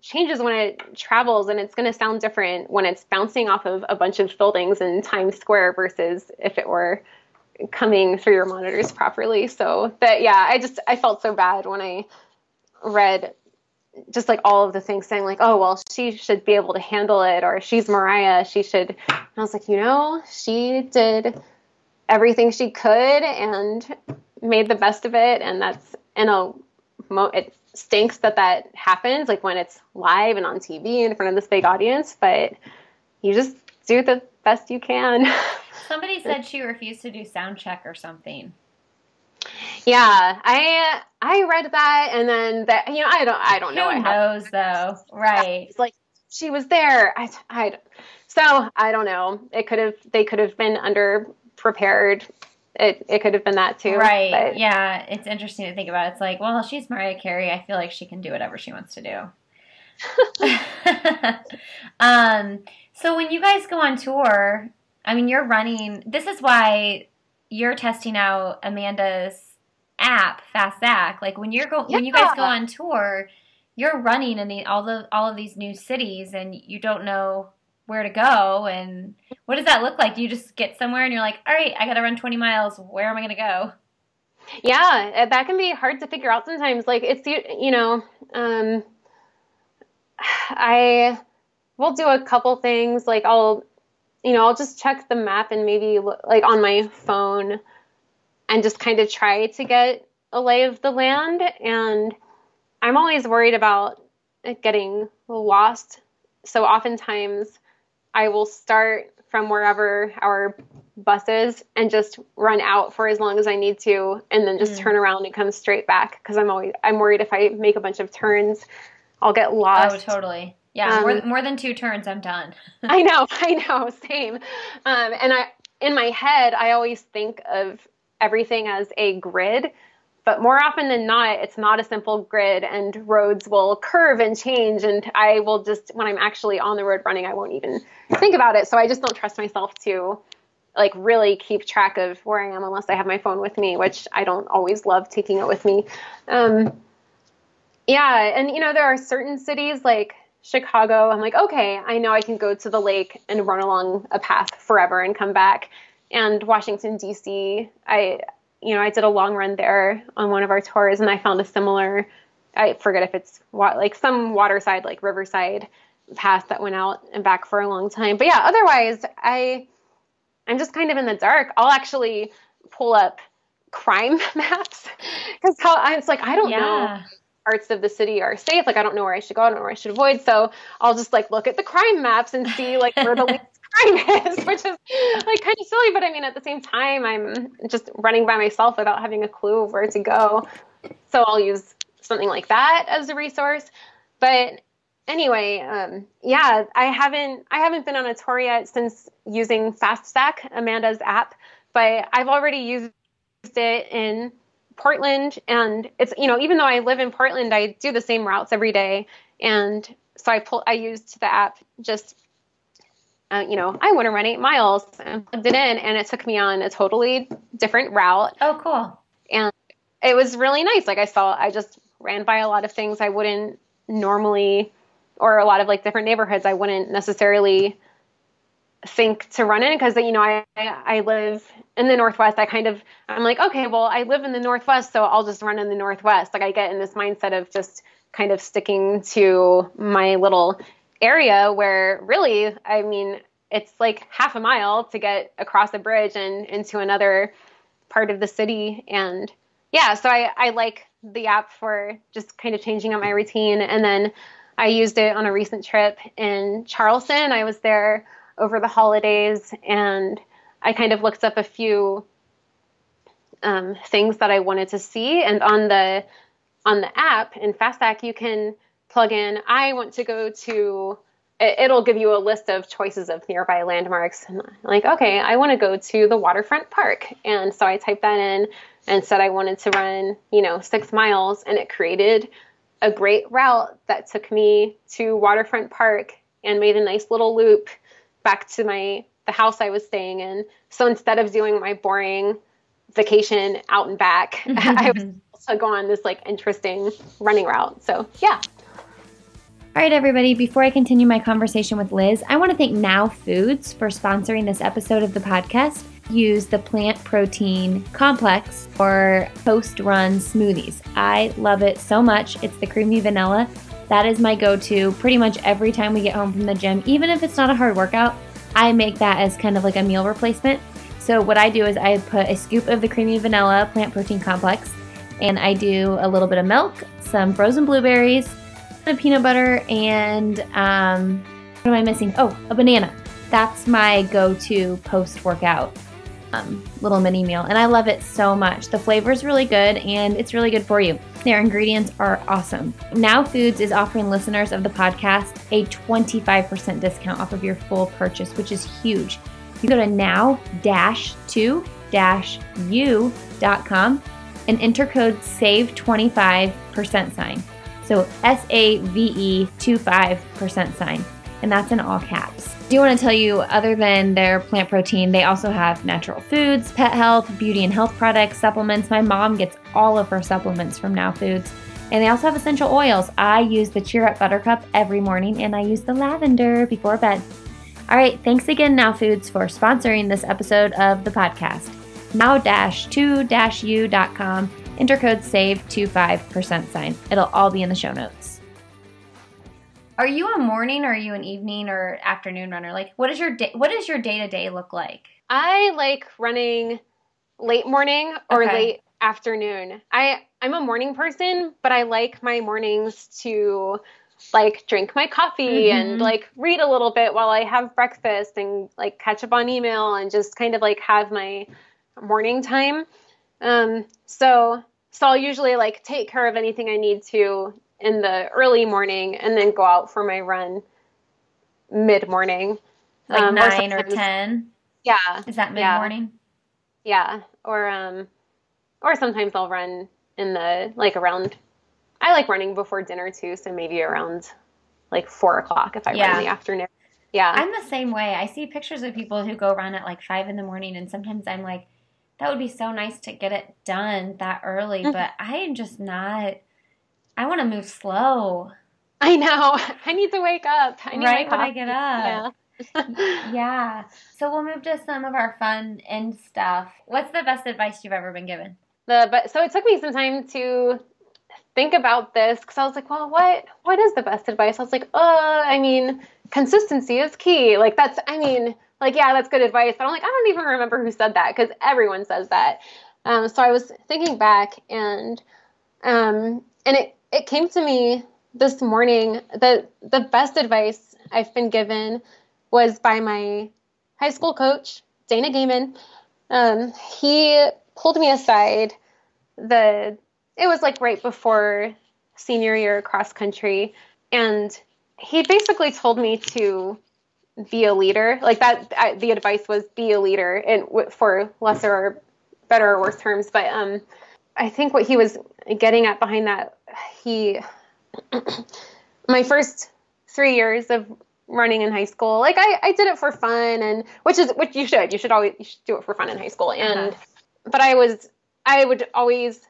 changes when it travels and it's going to sound different when it's bouncing off of a bunch of buildings in Times Square versus if it were coming through your monitors properly. So that yeah, I just I felt so bad when I read just like all of the things saying like, oh well, she should be able to handle it, or she's Mariah, she should. And I was like, you know, she did everything she could and made the best of it, and that's in a mo- it stinks that that happens, like when it's live and on TV in front of this big audience, but you just do the best you can. <laughs> Somebody said she refused to do sound check or something. Yeah, I I read that and then that you know I don't I don't know. Who knows though, right? It's like she was there. I I so I don't know. It could have they could have been under prepared it, it could have been that too. Right. But. Yeah. It's interesting to think about. It's like, well, she's Mariah Carey. I feel like she can do whatever she wants to do. <laughs> <laughs> um, so when you guys go on tour, I mean, you're running, this is why you're testing out Amanda's app, Fast Zach. Like when you're go, yeah. when you guys go on tour, you're running in the, all the, all of these new cities and you don't know where to go and what does that look like? Do you just get somewhere and you're like, all right, I got to run 20 miles. Where am I going to go? Yeah, that can be hard to figure out sometimes. Like it's you know, um, <sighs> I will do a couple things. Like I'll, you know, I'll just check the map and maybe like on my phone, and just kind of try to get a lay of the land. And I'm always worried about getting lost. So oftentimes I will start from wherever our bus is and just run out for as long as I need to and then just mm. turn around and come straight back because I'm always I'm worried if I make a bunch of turns I'll get lost. Oh, totally. Yeah, um, more, more than two turns I'm done. <laughs> I know, <laughs> I know, same. Um, and I in my head I always think of everything as a grid but more often than not, it's not a simple grid and roads will curve and change. And I will just, when I'm actually on the road running, I won't even think about it. So I just don't trust myself to like really keep track of where I am unless I have my phone with me, which I don't always love taking it with me. Um, yeah. And, you know, there are certain cities like Chicago, I'm like, okay, I know I can go to the lake and run along a path forever and come back. And Washington, D.C., I, you know, I did a long run there on one of our tours, and I found a similar. I forget if it's like some waterside, like Riverside path that went out and back for a long time. But yeah, otherwise, I I'm just kind of in the dark. I'll actually pull up crime <laughs> maps because how I was like I don't yeah. know parts of the city are safe. Like I don't know where I should go. I don't know where I should avoid. So I'll just like look at the crime maps and see like where the least <laughs> crime is, <laughs> which is like kind of silly. But I mean, at the same time, I'm just running by myself without having a clue of where to go. So I'll use something like that as a resource. But anyway, um, yeah, I haven't I haven't been on a tour yet since using FastZach, Amanda's app, but I've already used it in Portland, and it's you know even though I live in Portland, I do the same routes every day, and so I pull I used the app just uh, you know, I want to run eight miles and plugged it in, and it took me on a totally different route. Oh, cool. And it was really nice. Like I saw, I just ran by a lot of things I wouldn't normally, or a lot of like different neighborhoods I wouldn't necessarily think to run in because you know I I live in the northwest. I kind of I'm like okay, well I live in the northwest, so I'll just run in the northwest. Like I get in this mindset of just kind of sticking to my little area where really, I mean, it's like half a mile to get across a bridge and into another part of the city. And yeah, so I, I like the app for just kind of changing up my routine. And then I used it on a recent trip in Charleston. I was there over the holidays and I kind of looked up a few um, things that I wanted to see. And on the on the app in FastZach, you can plug in, I want to go to it, will give you a list of choices of nearby landmarks. And I'm like, okay, I want to go to the waterfront park. And so I typed that in and said I wanted to run, you know, six miles. And it created a great route that took me to waterfront park and made a nice little loop back to my the house I was staying in. So instead of doing my boring vacation out and back, <laughs> I <laughs> was able to go on this like interesting running route. So yeah. All right, everybody, before I continue my conversation with Liz, I want to thank Now Foods for sponsoring this episode of the podcast. Use the plant protein complex for post run smoothies. I love it so much. It's the creamy vanilla. That is my go to pretty much every time we get home from the gym. Even if it's not a hard workout, I make that as kind of like a meal replacement. So, what I do is I put a scoop of the creamy vanilla plant protein complex, and I do a little bit of milk, some frozen blueberries, a peanut butter, and um, what am I missing? Oh, a banana. That's my go to post workout um, little mini meal, and I love it so much. The flavor is really good, and it's really good for you. Their ingredients are awesome. Now Foods is offering listeners of the podcast a 25% discount off of your full purchase, which is huge. You go to now-2-u.com and enter code SAVE25% sign. So S A V E 25% sign. And that's in all caps. I do want to tell you, other than their plant protein, they also have natural foods, pet health, beauty and health products, supplements. My mom gets all of her supplements from Now Foods. And they also have essential oils. I use the Cheer Up Buttercup every morning and I use the lavender before bed. All right, thanks again, Now Foods, for sponsoring this episode of the podcast. Now-2-u.com enter code SAVE25% sign. It'll all be in the show notes. Are you a morning or are you an evening or afternoon runner? Like what is your day what does your day to day look like? I like running late morning or okay. late afternoon. I I'm a morning person, but I like my mornings to like drink my coffee mm-hmm. and like read a little bit while I have breakfast and like catch up on email and just kind of like have my morning time. Um, so so I'll usually like take care of anything I need to in the early morning and then go out for my run mid morning. Like um, nine or, or, ten. Yeah. Is that mid morning? Yeah. yeah. Or um or sometimes I'll run in the like around I like running before dinner too, so maybe around like four o'clock if I yeah. run in the afternoon. Yeah. I'm the same way. I see pictures of people who go run at like five in the morning and sometimes I'm like, that would be so nice to get it done that early, mm-hmm. but I am just not I want to move slow. I know. <laughs> I need to wake up. I need right when I get up. Yeah. <laughs> yeah. So we'll move to some of our fun and stuff. What's the best advice you've ever been given? The but so it took me some time to think about this because I was like, well, what what is the best advice? I was like, uh, I mean, consistency is key. Like that's, I mean, like yeah, that's good advice. But I'm like, I don't even remember who said that because everyone says that. Um, so I was thinking back and um, and it it came to me this morning that the best advice I've been given was by my high school coach, Dana Gaiman. Um, he pulled me aside the it was like right before senior year cross country and he basically told me to be a leader like that I, the advice was be a leader and for lesser or better or worse terms but um i think what he was getting at behind that he <clears throat> my first three years of running in high school like I, I did it for fun and which is which you should you should always you should do it for fun in high school. And uh-huh. but i was i would always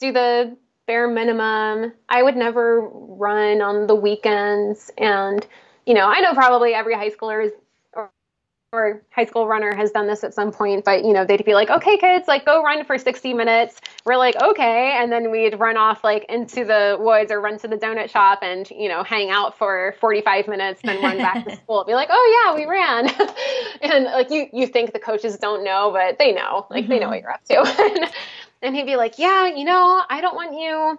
do the bare minimum. I would never run on the weekends. And you know i know probably every high schooler is or high school runner has done this at some point, but you know, they'd be like, okay, kids, like go run for 60 minutes. We're like, okay. And then we'd run off like into the woods or run to the donut shop and, you know, hang out for 45 minutes, then run back to <laughs> school. Be like, oh yeah, we ran. <laughs> and like you, you think the coaches don't know, but they know, like mm-hmm. they know what you're up to. <laughs> and he'd be like, yeah, you know, I don't want you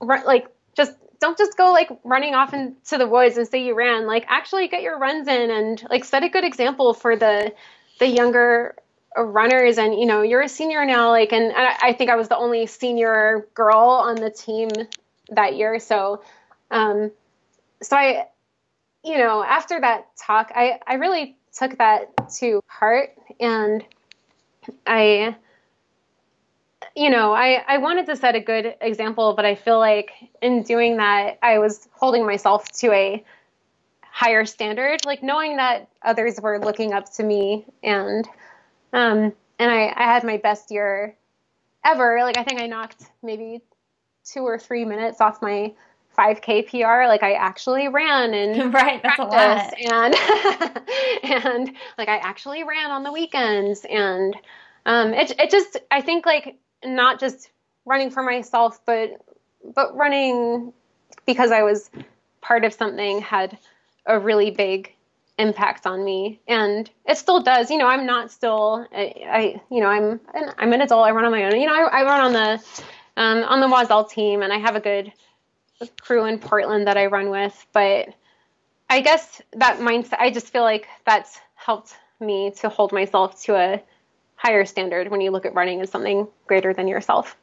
like just don't just go like running off into the woods and say you ran. Like actually get your runs in and like set a good example for the the younger runners. And you know, you're a senior now. Like, and I, think I was the only senior girl on the team that year. So, um, so I you know, after that talk, I, I really took that to heart and I, you know, I, I wanted to set a good example, but I feel like in doing that, I was holding myself to a higher standard, like knowing that others were looking up to me and, um, and I, I had my best year ever. Like, I think I knocked maybe two or three minutes off my 5k PR. Like I actually ran and <laughs> right, that's a lot. And <laughs> and like I actually ran on the weekends and um it it just I think like not just running for myself but but running because I was part of something had a really big impact on me. And it still does. You know i'm not still i, I you know i'm an, i'm an adult. I run on my own. You know i, I run on the um, on the Oiselle team and i have a good crew in portland that i run with. But i guess that mindset i just feel like that's helped me to hold myself to a higher standard when you look at running as something greater than yourself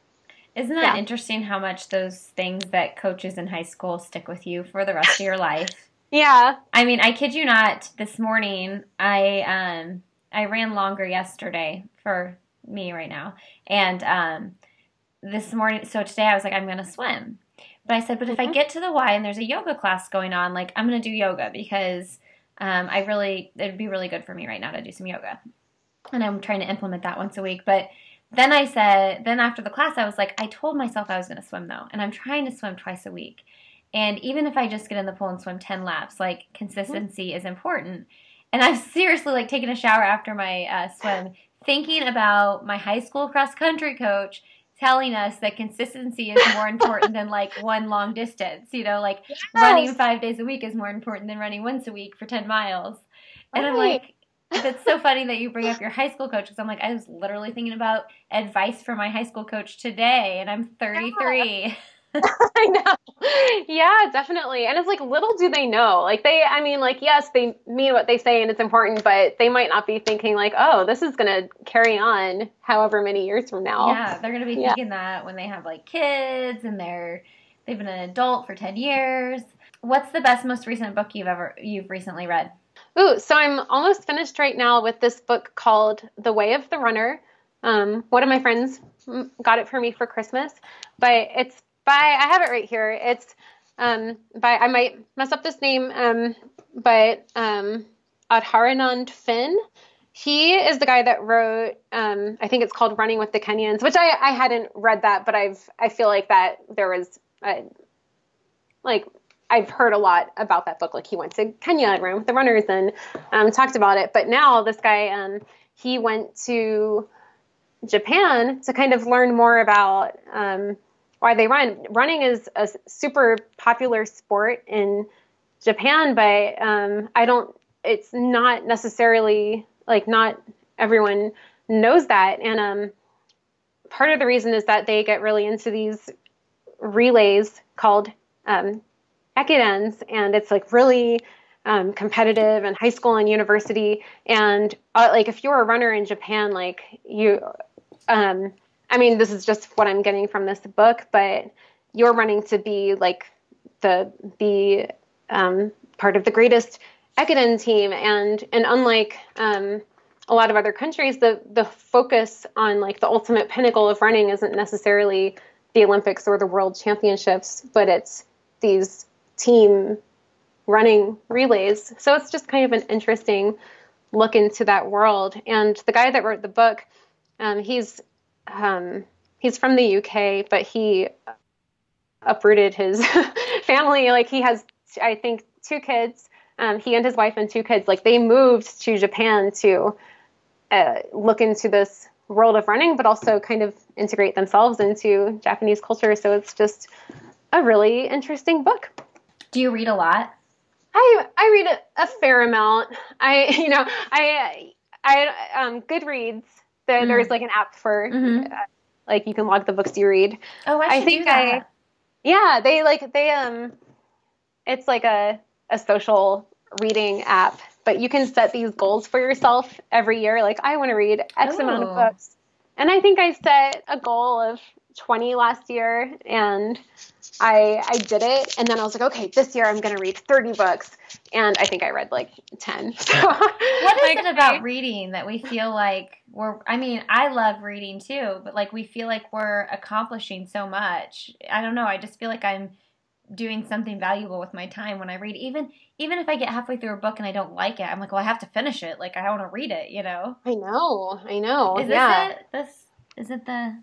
isn't that yeah. interesting how much those things that coaches in high school stick with you for the rest of your life <laughs> yeah. I mean, I kid you not, this morning I um I ran longer yesterday for me right now. And um this morning so today I was like I'm going to swim. But I said, but if mm-hmm. I get to the Y and there's a yoga class going on, like I'm going to do yoga because um I really it'd be really good for me right now to do some yoga. And I'm trying to implement that once a week, but then I said, then after the class, I was like, I told myself I was going to swim though, and I'm trying to swim twice a week. And even if I just get in the pool and swim 10 laps, like consistency mm-hmm. is important. And I've <laughs> seriously like taken a shower after my uh, swim, thinking about my high school cross country coach telling us that consistency is more important than like <laughs> one long distance. You know, like yes. running five days a week is more important than running once a week for 10 miles. And I'm like, it's so funny that you bring up your high school coach because I'm like, I was literally thinking about advice from my high school coach today, and I'm 33. Yeah. <laughs> <laughs> I know. Yeah, definitely. And it's like little do they know. Like they I mean like yes, they mean what they say and it's important, but they might not be thinking like, "Oh, this is going to carry on however many years from now." Yeah, they're going to be yeah. thinking that when they have like kids and they're they've been an adult for 10 years. What's the best most recent book you've ever you've recently read? Ooh, so I'm almost finished right now with this book called The Way of the Runner. Um, one of my friends got it for me for Christmas, but it's by I have it right here. It's um, by I might mess up this name, um, but um, Adharanand Finn. He is the guy that wrote. Um, I think it's called Running with the Kenyans, which I, I hadn't read that, but I've I feel like that there was a, like I've heard a lot about that book. Like he went to Kenya and ran with the runners and um, talked about it. But now this guy, um, he went to Japan to kind of learn more about um, why they run. Running is a super popular sport in Japan, but um, I don't. It's not necessarily like not everyone knows that, and um, part of the reason is that they get really into these relays called um, ekidens, and it's like really um, competitive in high school and university. And uh, like if you're a runner in Japan, like you, um, I mean, this is just what I'm getting from this book, but you're running to be like the the um, part of the greatest Ekiden team, and and unlike um, a lot of other countries, the the focus on like the ultimate pinnacle of running isn't necessarily the Olympics or the World Championships, but it's these team running relays. So it's just kind of an interesting look into that world. And the guy that wrote the book, um, he's um, he's from the UK, but he uprooted his <laughs> family. Like he has, I think, two kids. Um, he and his wife and two kids. Like they moved to Japan to uh, look into this world of running, but also kind of integrate themselves into Japanese culture. So it's just a really interesting book. Do you read a lot? I I read a, a fair amount. I <laughs> you know I I um Goodreads mm-hmm. there's like an app for mm-hmm. uh, like you can log the books you read. Oh, I, I think I yeah, they like they um it's like a a social reading app, but you can set these goals for yourself every year like I want to read X oh. amount of oh. books. And I think I set a goal of 20 last year and I I did it and then I was like, okay, this year I'm gonna read 30 books. And I think I read like 10. <laughs> So, what is like, it about reading that we feel like we're I mean, I love reading too, but like we feel like we're accomplishing so much. I don't know, I just feel like I'm doing something valuable with my time when I read. Even even if I get halfway through a book and I don't like it, I'm like, well, I have to finish it. Like I want to read it, you know. I know, I know. Is yeah. this it? This is it the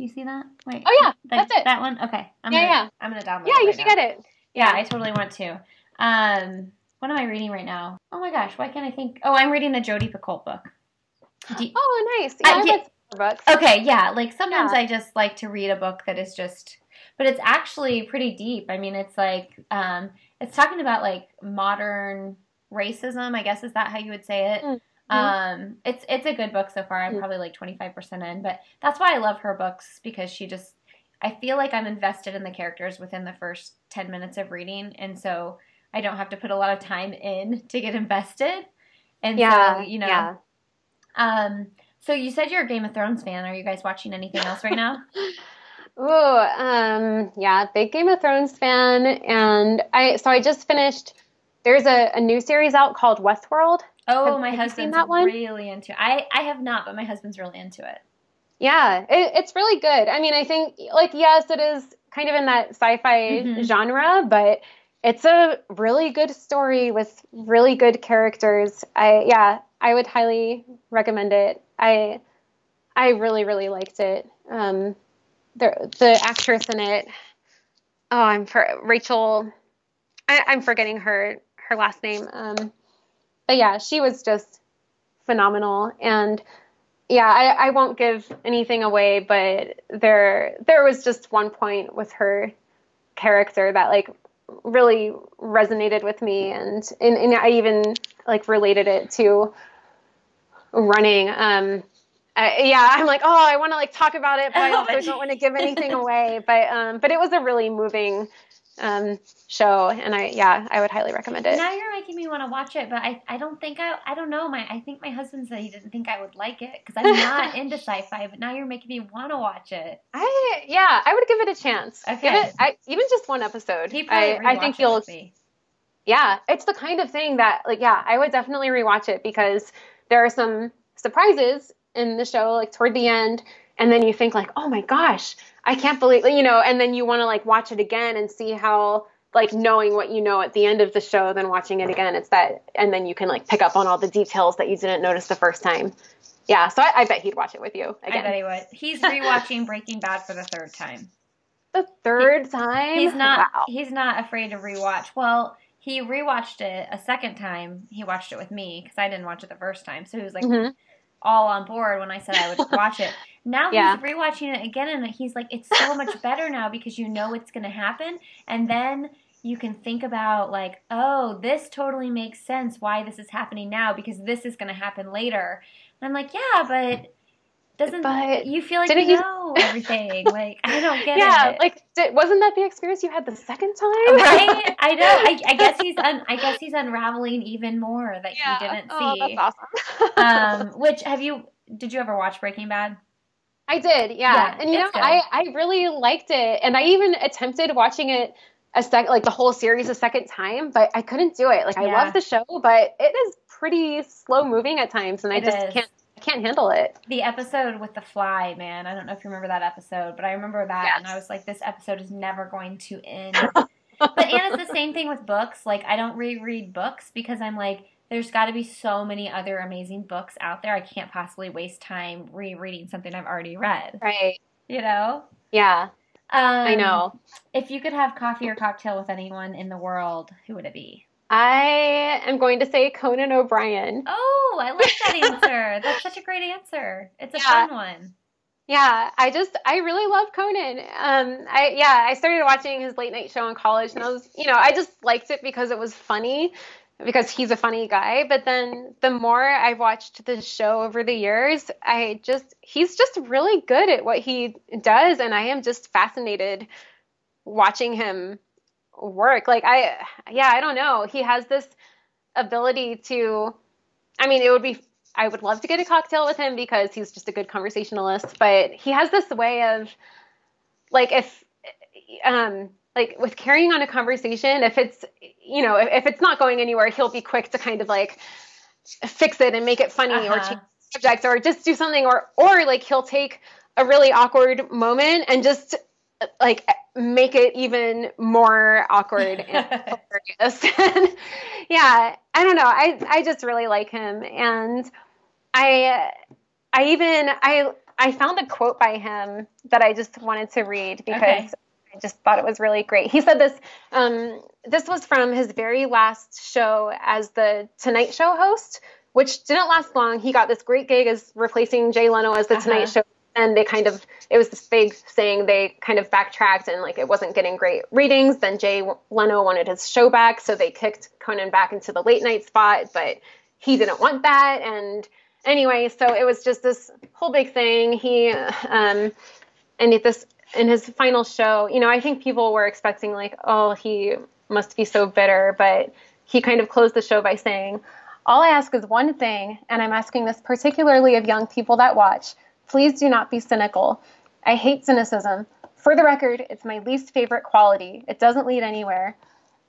you see that? Wait. Oh yeah, that's it. That one? Okay. I'm Yeah, gonna, yeah. I'm gonna download it. yeah, it you should now. get it. Yeah, I totally want to. Um what am I reading right now? Oh my gosh, why can't I think? Oh, I'm reading the Jodi Picoult book. You- Oh, nice. I Yeah, I've get- read some of her books. Okay, yeah. Like sometimes Yeah. I just like to read a book that is just, but it's actually pretty deep. I mean, it's like, um, it's talking about like modern racism. I guess is that how you would say it? Mhm. Um, it's it's a good book so far. I'm Mhm. probably like 25 percent in, but that's why I love her books because she just, I feel like I'm invested in the characters within the first 10 minutes of reading, and so I don't have to put a lot of time in to get invested. And Yeah, so, you know, yeah. um, so you said you're a Game of Thrones fan. Are you guys watching anything else right now? <laughs> oh, um, yeah, big Game of Thrones fan, and I so I just finished. There's a, a new series out called Westworld. Oh, Have- my have husband's that one? really into. I I have not, but my husband's really into it. Yeah, it, it's really good. I mean, I think like yes, it is kind of in that sci-fi Mhm. genre, but it's a really good story with really good characters. I yeah, I would highly recommend it. I I really really liked it. Um, the the actress in it. Oh, I'm for Rachel. I, I'm forgetting her her last name. Um, but yeah, she was just phenomenal and yeah, I, I won't give anything away, but there there was just one point with her character that like really resonated with me and and, and I even like related it to running. Um I, yeah, I'm like, oh, I want to like talk about it, but <laughs> I also don't want to give anything away. But um, but it was a really moving um show, and I yeah, I would highly recommend it. Now you're making me want to watch it, but I, I don't think I I don't know my I think my husband said he didn't think I would like it because I'm not <laughs> into sci-fi. But now you're making me want to watch it. I yeah, I would give it a chance. Give Okay. it I, even just one episode. I, I think you'll yeah, it's the kind of thing that like yeah, I would definitely rewatch it because there are some surprises in the show like toward the end and then you think like, "Oh my gosh, I can't believe, you know, and then you want to like watch it again and see how like knowing what you know at the end of the show then watching it again it's that and then you can like pick up on all the details that you didn't notice the first time yeah so i, I bet he'd watch it with you I again bet he would. He's rewatching Breaking Bad for the third time. the third time He's not wow he's not afraid to rewatch. Well, he rewatched it a second time. He watched it with me because I didn't watch it the first time. So he was like Mhm. all on board when I said I would watch it. Now Yeah. he's rewatching it again and he's like, it's so much <laughs> better now because you know it's gonna happen, and then you can think about like, oh, this totally makes sense why this is happening now because this is gonna happen later. And I'm like, yeah, but doesn't But you feel like you you- know <laughs> everything? like I don't get yeah it. Yeah, like did, wasn't that the experience you had the second time right? I <laughs> know. I, I guess he's un, I guess he's unraveling even more that yeah he didn't oh, see. that's awesome um, which have you? Did you ever watch Breaking Bad? I did, yeah. Yeah, and you know, good. I, I really liked it. And I even attempted watching it a sec like the whole series a second time, but I couldn't do it. Like I love the show, but it is pretty slow moving at times and I It just is. can't I can't handle it. The episode with the fly, man. I don't know if you remember that episode, but I remember that, and I was like, this episode is never going to end. <laughs> but and it's the same thing with books. Like I don't reread books because I'm like, there's got to be so many other amazing books out there. I can't possibly waste time rereading something I've already read. Right. You know. Yeah, Um, I know. If you could have coffee or cocktail with anyone in the world, who would it be? I am going to say Conan O'Brien. Oh, I like that <laughs> answer. That's such a great answer. It's a Yeah. fun one. Yeah, I just I really love Conan. Um, I yeah, I started watching his late night show in college, and I was you know I just liked it because it was funny, because he's a funny guy. But then the more I've watched the show over the years, I just he's just really good at what he does, and I am just fascinated watching him work. Like I yeah, I don't know. He has this ability to. I mean, it would be I would love to get a cocktail with him because he's just a good conversationalist. But he has this way of like if um like with carrying on a conversation, if it's you know if, if it's not going anywhere, he'll be quick to kind of like fix it and make it funny uh-huh. or change the subject or just do something or or like he'll take a really awkward moment and just like make it even more awkward and <laughs> hilarious. <laughs> yeah, I don't know. I I just really like him, and I I even I I found a quote by him that I just wanted to read because okay. I just thought it was really great. He said this. Um, this was from his very last show as the Tonight Show host, which didn't last long. He got this great gig as replacing Jay Leno as the uh-huh. Tonight Show and they kind of it was this big thing they kind of backtracked and like it wasn't getting great readings then jay leno wanted his show back so they kicked conan back into the late night spot but he didn't want that and anyway so it was just this whole big thing he um and this in his final show you know i think people were expecting like oh he must be so bitter but he kind of closed the show by saying all i ask is one thing and i'm asking this particularly of young people that watch Please do not be cynical. I hate cynicism. For the record, it's my least favorite quality. It doesn't lead anywhere.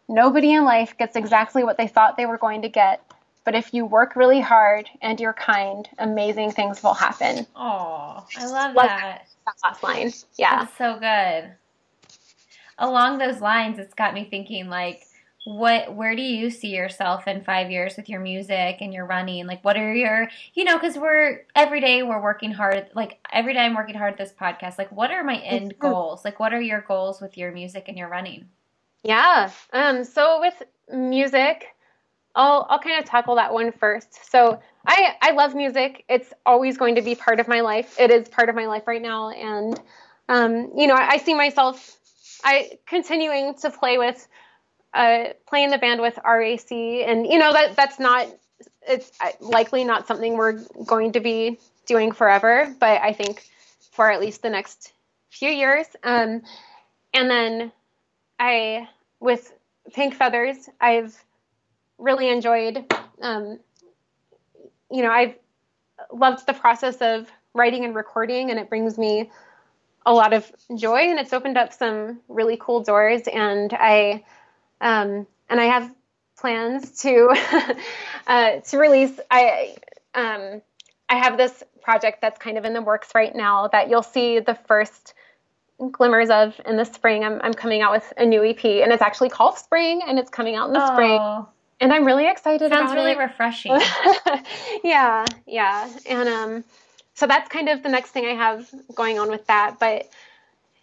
Nobody in life gets exactly what they thought they were going to get, but if you work really hard and you're kind, amazing things will happen. Oh, I love that. That last line. Yeah. That's so good. Along those lines, it's got me thinking like what where do you see yourself in five years with your music and your running like what are your you know because we're every day we're working hard like every day i'm working hard at this podcast like what are my end goals like what are your goals with your music and your running yeah um so with music i'll i'll kind of tackle that one first. So i i love music. It's always going to be part of my life. It is part of my life right now. And um you know i, I see myself i continuing to play with uh, playing the band with RAC, and you know that that's not it's uh, likely not something we're going to be doing forever, but I think for at least the next few years. Um, and then I with Pink Feathers, I've really enjoyed. Um, you know, I've loved the process of writing and recording, and it brings me a lot of joy, and it's opened up some really cool doors. And I um, and I have plans to <laughs> uh, to release. I um, I have this project that's kind of in the works right now that you'll see the first glimmers of in the spring. I'm I'm coming out with a new EP, and it's actually called Spring, and it's coming out in the oh. spring. And I'm really excited Sounds really it. refreshing. <laughs> yeah, yeah, and um, so that's kind of the next thing I have going on with that. But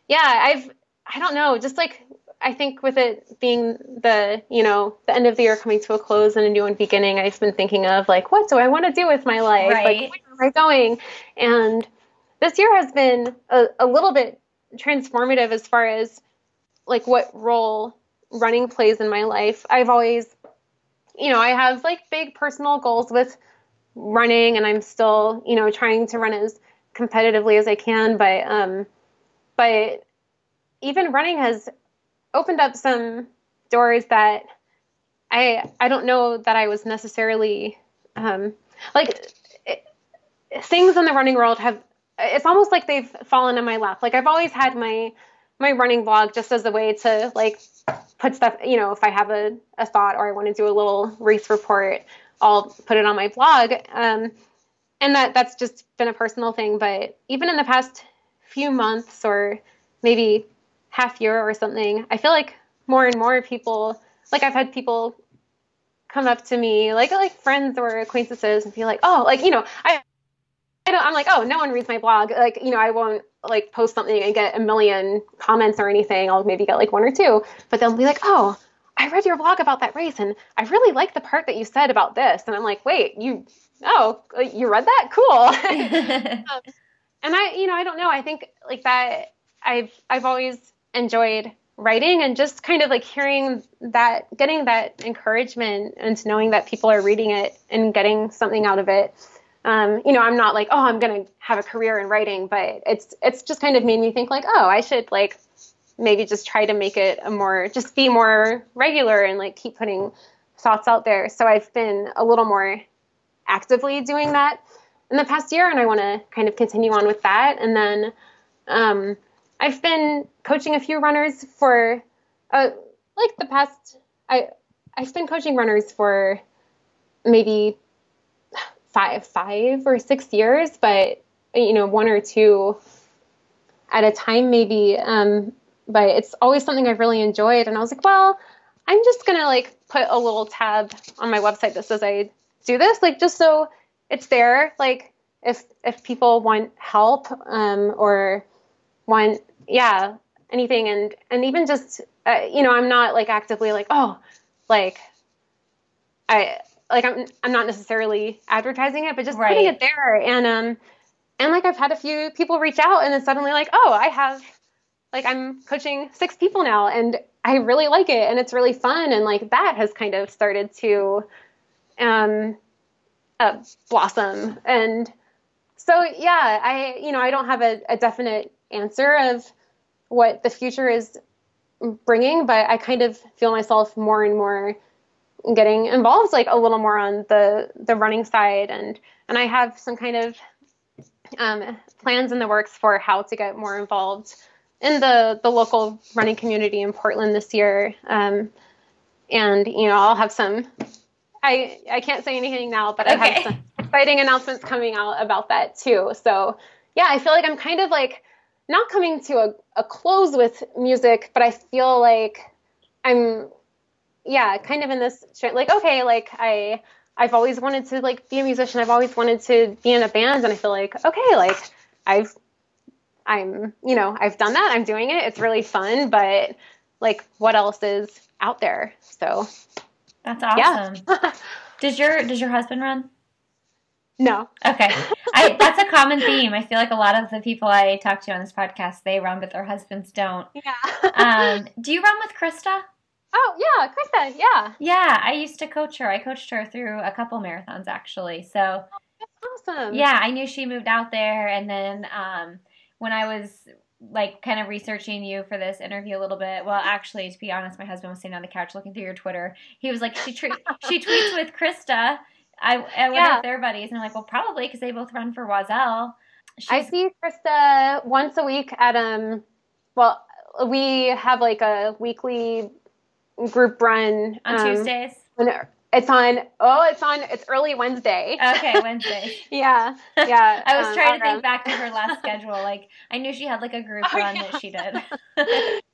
yeah, I've I don't know, just like I think with it being the, you know, the end of the year coming to a close and a new one beginning, I've been thinking of like, what do I want to do with my life? Right. Like, where am I going? And this year has been a, a little bit transformative as far as like what role running plays in my life. I've always, you know, I have like big personal goals with running and I'm still, you know, trying to run as competitively as I can, but, um, but even running has opened up some doors that I I don't know that I was necessarily um, like it, things in the running world have. It's almost like they've fallen in my lap. Like I've always had my my running blog just as a way to like put stuff. You know, if I have a, a thought or I want to do a little race report, I'll put it on my blog. Um, and that that's just been a personal thing. But even in the past few months or maybe half year or something, I feel like more and more people, like I've had people come up to me, like like friends or acquaintances, and be like, oh, like you know, I, I don't, I'm like, oh, no one reads my blog, like you know, I won't like post something and get a million comments or anything. I'll maybe get like one or two, but they'll be like, oh. I read your blog about that race and I really like the part that you said about this. And I'm like, wait, you, oh, you read that? Cool. <laughs> um, and I, you know, I don't know. I think like that I've, I've always enjoyed writing and just kind of like hearing that, getting that encouragement and knowing that people are reading it and getting something out of it. Um, you know, I'm not like, oh, I'm gonna have a career in writing, but it's it's just kind of made me think like, oh, I should like maybe just try to make it a more just be more regular and like keep putting thoughts out there. So I've been a little more actively doing that in the past year, and I want to kind of continue on with that. And then um, I've been coaching a few runners for uh, like the past I I've been coaching runners for maybe five five or six years, but you know one or two at a time maybe. Um, but it's always something I've really enjoyed, and I was like, well, I'm just gonna like put a little tab on my website that says I do this, like just so it's there, like if if people want help um, or want yeah anything and and even just uh, you know i'm not like actively like oh like i like i'm i'm not necessarily advertising it but just Right. putting it there. And um and like i've had a few people reach out and then suddenly like oh i have like i'm coaching six people now and i really like it and it's really fun. And like that has kind of started to um uh, blossom. And so yeah i you know i don't have a, a definite answer of what the future is bringing but i kind of feel myself more and more getting involved like a little more on the the running side. And and i have some kind of um, plans in the works for how to get more involved in the the local running community in portland this year. Um, and you know i'll have some i i can't say anything now but i have some exciting announcements coming out about that too. So yeah i feel like i'm kind of like not coming to a, a close with music but i feel like i'm yeah kind of in this like okay like i i've always wanted to like be a musician i've always wanted to be in a band and i feel like okay like i've i'm you know i've done that i'm doing it it's really fun but like what else is out there so That's awesome. Yeah. <laughs> Does your does your husband run? no Okay. I, that's a common theme. I feel like a lot of the people I talk to on this podcast, they run, but their husbands don't. yeah Um, do you run with Krista? Oh yeah krista yeah Yeah, I used to coach her. I coached her through a couple marathons actually. So awesome yeah, I knew she moved out there, and then um, when I was like kind of researching you for this interview a little bit. Well, actually, to be honest, my husband was sitting on the couch looking through your Twitter. He was like, "She tre- she tweets with Krista." I, I wonder Yeah. if they're buddies, and I'm like, "Well, probably because they both run for Oiselle." I see Krista once a week at um well we have like a weekly group run on um, Tuesdays. it's on oh it's on it's early Wednesday. Okay, <laughs> wednesday yeah. <laughs> Yeah. I was um, trying to think back to her last <laughs> schedule. Like I knew she had like a group Oh, run yeah. that she did.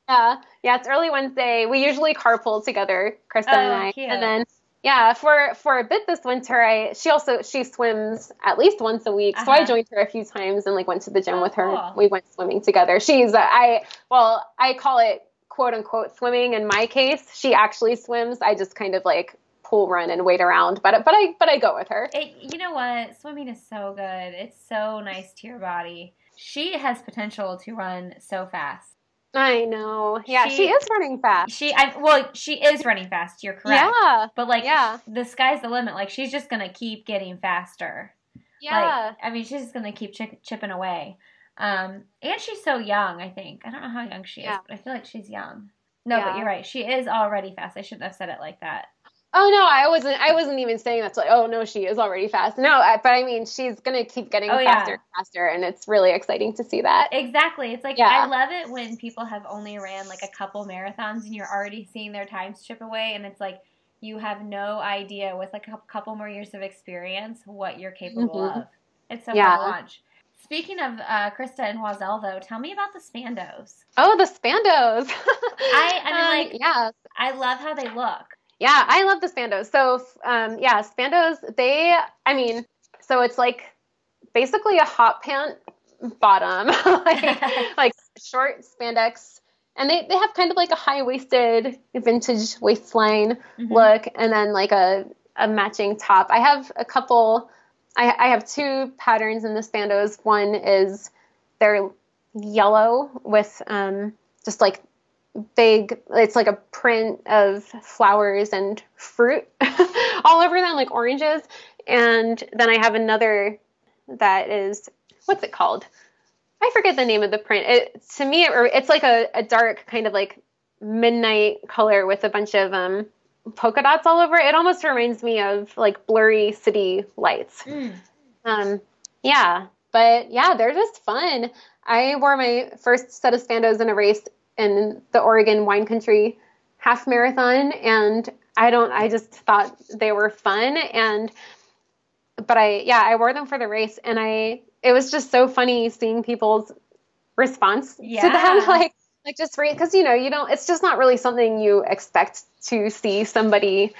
Yeah. Yeah, it's early Wednesday. We usually carpool together, Krista and Oh, I. cute. And then yeah, for for a bit this winter I she also she swims at least once a week. So I Uh-huh. joined her a few times and like went to the gym Oh, with her. cool. We went swimming together. She's uh, I well, I call it quote unquote swimming in my case. She actually swims. I just kind of like pool run and wait around, but but I but I go with her. It, you know what? Swimming is so good. It's so nice to your body. She has potential to run so fast. I know. Yeah, She- she, is running fast. She, I well, she is running fast. You're correct. Yeah. But like, Yeah. the sky's the limit. Like she's just gonna keep getting faster. Yeah. Like, I mean, she's just gonna keep chip, chipping away. Um, and she's so young. I think I don't know how young she is, Yeah. but I feel like she's young. No, but you're right. She is already fast. I shouldn't have said it like that. Oh no, I wasn't. I wasn't even saying that's like. Oh no, she is already fast. No, I, but I mean, she's gonna keep getting Oh, yeah. faster and faster, and it's really exciting to see that. Exactly. It's like Yeah. I love it when people have only ran like a couple marathons and you're already seeing their times chip away, and it's like you have no idea with like a couple more years of experience what you're capable Mhm. of. It's so Yeah. watch. Speaking of uh, Krista and Oiselle, though, tell me about the Spandos. Oh, the Spandos. <laughs> I- I mean, Um, like- yeah, I love how they look. yeah, I love the Spandos. So, um, yeah, Spandos. They, I mean, so it's like basically a hot pant bottom, <laughs> like <laughs> like short spandex, and they they have kind of like a high waisted vintage waistline. Mhm. look and then like a, a matching top. I have a couple, I, I have two patterns in the Spandos. One is they're yellow with um, just like big, it's like a print of flowers and fruit <laughs> all over them, like oranges. And then I have another that is, what's it called? I forget the name of the print. It, to me, it, it's like a, a dark kind of like midnight color with a bunch of um, polka dots all over it. Almost reminds me of like blurry city lights. Mm. Um, yeah, but yeah, they're just fun. I wore my first set of Spandos in a race in the Oregon wine country half marathon and I don't I just thought they were fun and but I yeah, I wore them for the race and I it was just so funny seeing people's response Yeah. to them <laughs> like like just read because you know you don't it's just not really something you expect to see somebody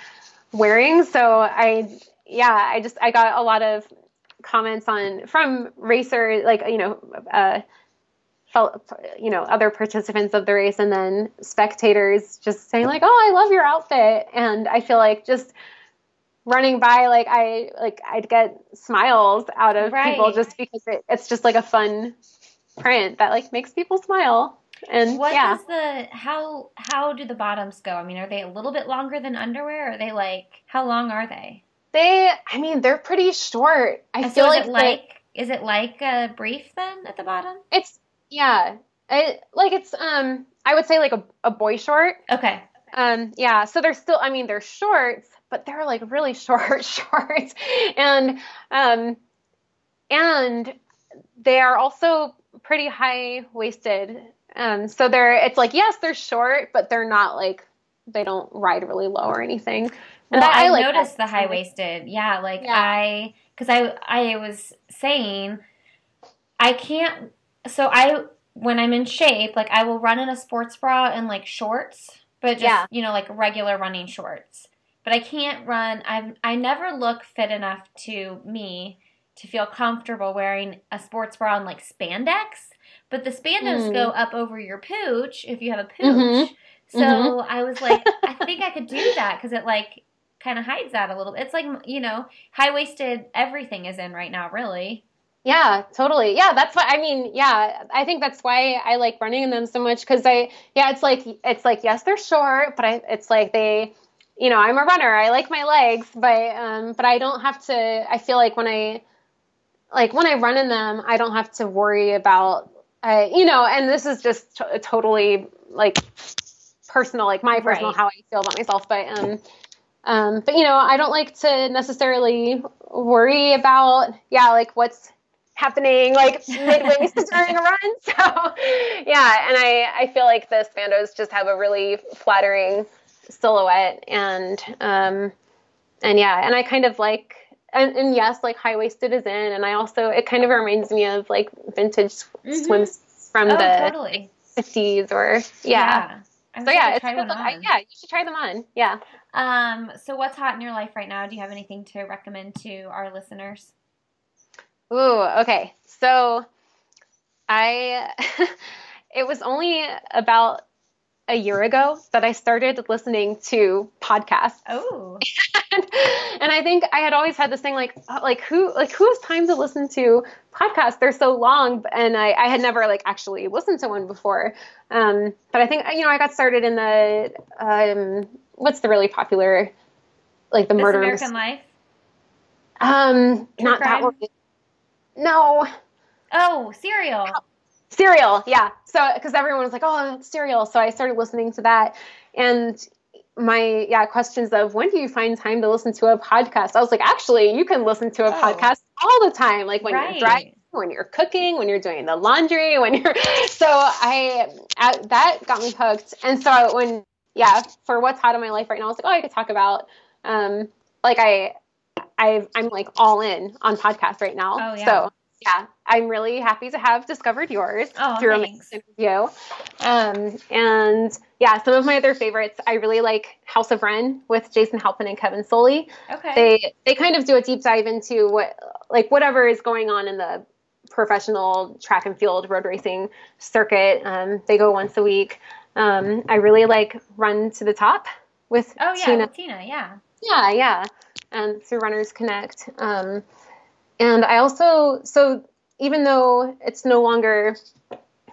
wearing. So i yeah i just i got a lot of comments on from racer like you know uh felt you know other participants of the race and then spectators just saying like oh i love your outfit. And i feel like just running by like i like i'd get smiles out of people just because it, it's just like a fun print that like makes people smile and What yeah is the how how do the bottoms go? I mean, are they a little bit longer than underwear? Or are they like how long are they? they i mean they're pretty short i feel so is like it they- like is it like a brief then at the bottom? it's yeah it, like it's um i would say like a, a boy short Okay. Um, yeah, so they're still, I mean, they're shorts, but they're like really <laughs> short shorts. And, um, and they are also pretty high waisted. Um, so they're, it's like, yes, they're short, but they're not like, they don't ride really low or anything. And Well, I, like noticed that. the high waisted. Yeah, like Yeah. I, because I, I was saying, I can't. So I, when I'm in shape, like I will run in a sports bra and like shorts, but just Yeah. you know like regular running shorts. But I can't run. I I never look fit enough to me to feel comfortable wearing a sports bra and like spandex. But the spandex Mm. go up over your pooch if you have a pooch. Mhm. So Mhm. I was like, I <laughs> think I could do that because it like kind of hides that a little. Bit. It's like you know, high waisted everything is in right now, really. Yeah, totally. Yeah, that's why I mean, yeah, I think that's why I like running in them so much because I, yeah, it's like it's like yes, they're short, but I, it's like they, you know, I'm a runner. I like my legs, but um, but I don't have to. I feel like when I, like when I run in them, I don't have to worry about, uh, you know, and this is just t- totally like personal, like my personal Right. how I feel about myself, but um. Um, but you know, I don't like to necessarily worry about, yeah, like what's happening like <laughs> midway during a run. <laughs> So yeah, and I, I feel like the Spandos just have a really flattering silhouette and um and yeah, and I kind of like and, and yes, like high waisted is in and I also it kind of reminds me of like vintage Mhm. swims from oh, the totally. fifties or yeah. I So yeah, it's good. I, yeah, you should try them on. Yeah. Um. So what's hot in your life right now? Do you have anything to recommend to our listeners? Ooh, okay. So I <laughs> it was only about a year ago that I started listening to podcasts. Oh. and, <laughs> and I think I had always had this thing like uh, like who like who has time to listen to podcasts? They're so long, and I, I had never like actually listened to one before. Um, but I think you know I got started in the um, what's the really popular like the This murder American Life. um True not crime? that one. No, Oh, Serial. Serial, yeah. So because everyone was like, "Oh, it's Serial," so I started listening to that, and my yeah questions of when do you find time to listen to a podcast? I was like, actually, you can listen to a Oh. podcast all the time, like when Right. you're driving, when you're cooking, when you're doing the laundry, when you're. <laughs> So I uh, that got me hooked, and so when yeah, for what's hot in my life right now, I was like, oh, I could talk about um like I. I, I'm like all in on podcasts right now. Oh, yeah. So yeah, I'm really happy to have discovered yours Oh, through thanks. a interview. Um, and yeah, some of my other favorites, I really like House of Run with Jason Halpin and Kevin Soley. Okay. They they kind of do a deep dive into what like whatever is going on in the professional track and field road racing circuit. Um, they go once a week. Um, I really like Run to the Top with oh yeah, Tina with Tina. Yeah. yeah, yeah. And through Runners Connect. Um, and I also, so even though it's no longer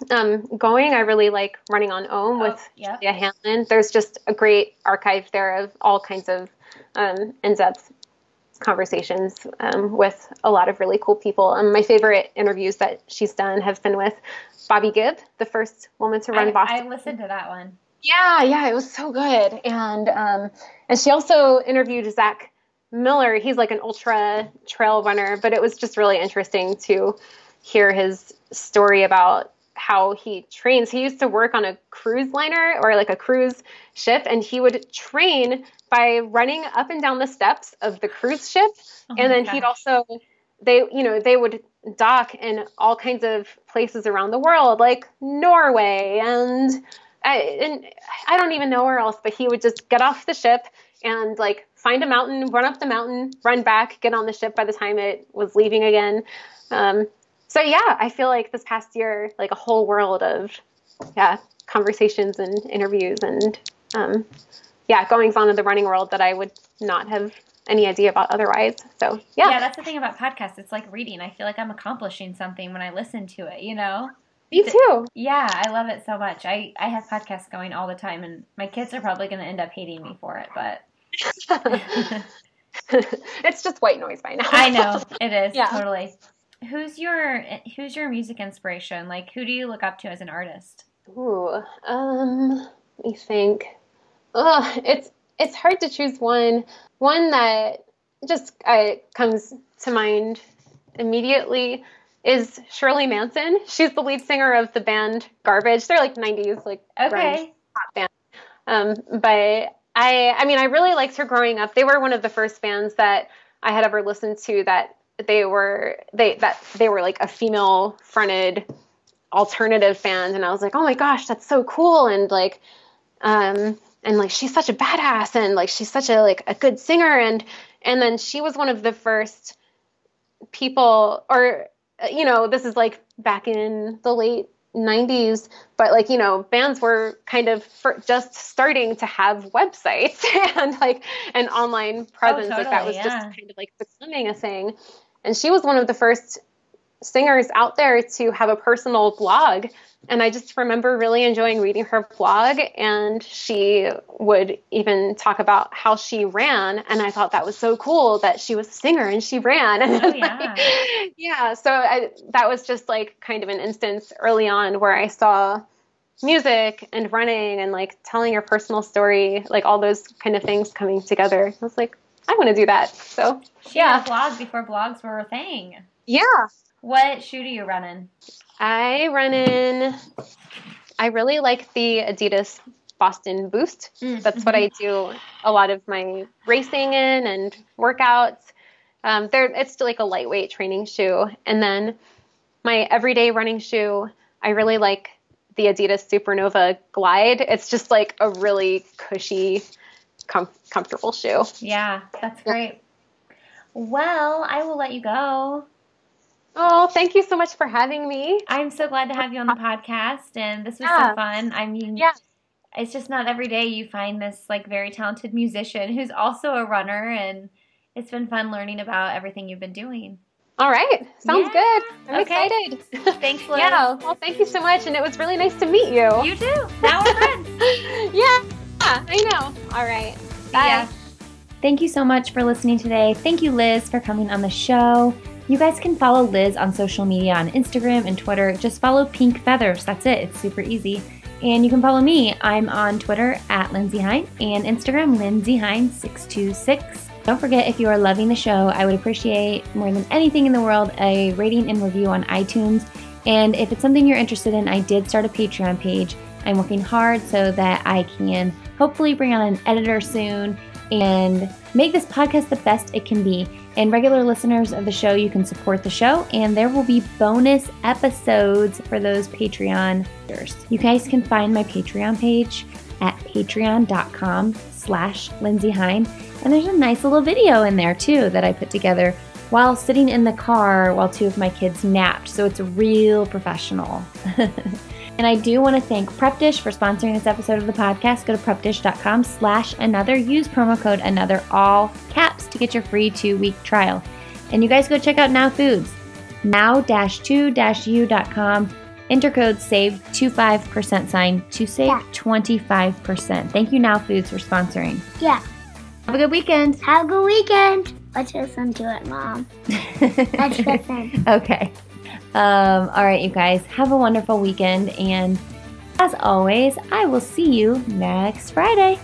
um, going, I really like Running on Om Oh, with yeah. Julia Hanlon. There's just a great archive there of all kinds of um, in depth conversations um, with a lot of really cool people. Um, my favorite interviews that she's done have been with Bobbi Gibb, the first woman to run I, Boston. I listened to that one. Yeah, yeah, it was so good. And um, and she also interviewed Zach Miller. He's like an ultra trail runner, but it was just really interesting to hear his story about how he trains. He used to work on a cruise liner or like a cruise ship, and he would train by running up and down the steps of the cruise ship. Oh and then gosh. he'd also, they, you know, they would dock in all kinds of places around the world, like Norway and I, and I don't even know where else, but he would just get off the ship and like find a mountain, run up the mountain, run back, get on the ship by the time it was leaving again. Um, so yeah, I feel like this past year, like a whole world of yeah conversations and interviews and um, yeah goings on in the running world that I would not have any idea about otherwise. So yeah, yeah, that's the thing about podcasts. It's like reading. I feel like I'm accomplishing something when I listen to it. You know. Me too. Yeah, I love it so much. I, I have podcasts going all the time, and my kids are probably going to end up hating me for it, but. <laughs> it's just white noise by now. I know it is yeah. totally. Who's your Who's your music inspiration? Like, who do you look up to as an artist? Ooh, um, let me think. Oh, it's it's hard to choose one. One that just uh, comes to mind immediately is Shirley Manson. She's the lead singer of the band Garbage. They're like 90s like okay. pop band. Um, but I I mean I really liked her growing up. They were one of the first bands that I had ever listened to that they were they that they were like a female fronted alternative band and I was like, "Oh my gosh, that's so cool." And like um and like she's such a badass and like she's such a like a good singer and and then she was one of the first people or you know, this is like back in the late 90s, but like, you know, bands were kind of just starting to have websites <laughs> and like an online oh, presence. Oh, totally, like that was yeah. just kind of like becoming a thing. And she was one of the first singers out there to have a personal blog and I just remember really enjoying reading her blog, and she would even talk about how she ran, and I thought that was so cool that she was a singer and she ran. And <laughs> oh, yeah. Like, yeah, so I, that was just like kind of an instance early on where I saw music and running and like telling your personal story, like all those kind of things coming together. I was like, I want to do that. So she yeah, blog before blogs were a thing. Yeah. What shoe do you run in? I run in. I really like the Adidas Boston Boost. Mm, That's mm-hmm. what I do a lot of my racing in and workouts. Um, there, it's still like a lightweight training shoe. And then my everyday running shoe, I really like the Adidas Supernova Glide. It's just like a really cushy, com- comfortable shoe. Yeah, that's great. Well, I will let you go. Oh, thank you so much for having me. I'm so glad to have you on the podcast, and this was yeah. so fun. I mean, yeah. it's just not every day you find this like very talented musician who's also a runner, and it's been fun learning about everything you've been doing. All right, sounds yeah. good. I'm okay. excited. Thanks, Liz. yeah. Well, thank you so much, and it was really nice to meet you. You too. Now we're friends. <laughs> yeah, I know. All right. Bye. Yeah. Thank you so much for listening today. Thank you, Liz, for coming on the show. You guys can follow Liz on social media on Instagram and Twitter. Just follow Pink Feathers. That's it. It's super easy. And you can follow me. I'm on Twitter at Lindsey Hein and Instagram Lindsey Hein626. Don't forget, if you are loving the show, I would appreciate more than anything in the world a rating and review on iTunes. And if it's something you're interested in, I did start a Patreon page. I'm working hard so that I can hopefully bring on an editor soon and make this podcast the best it can be. And regular listeners of the show, you can support the show, and there will be bonus episodes for those Patreon. You guys can find my Patreon page at patreon.com slash Lindsey Hein. And there's a nice little video in there too that I put together while sitting in the car while two of my kids napped. So it's real professional. <laughs> And I do want to thank Prep Dish for sponsoring this episode of the podcast. Go to prepdish.com slash another. Use promo code another all caps to get your free two-week trial. And you guys go check out Now Foods. Now-2-u.com. Enter code SAVE 25% sign to save yeah. 25%. Thank you, Now Foods, for sponsoring. Yeah. Have a good weekend. Have a good weekend. Let's listen to it, Mom. <laughs> Let's listen. Okay. Um, all right, you guys, have a wonderful weekend. And as always, I will see you next Friday.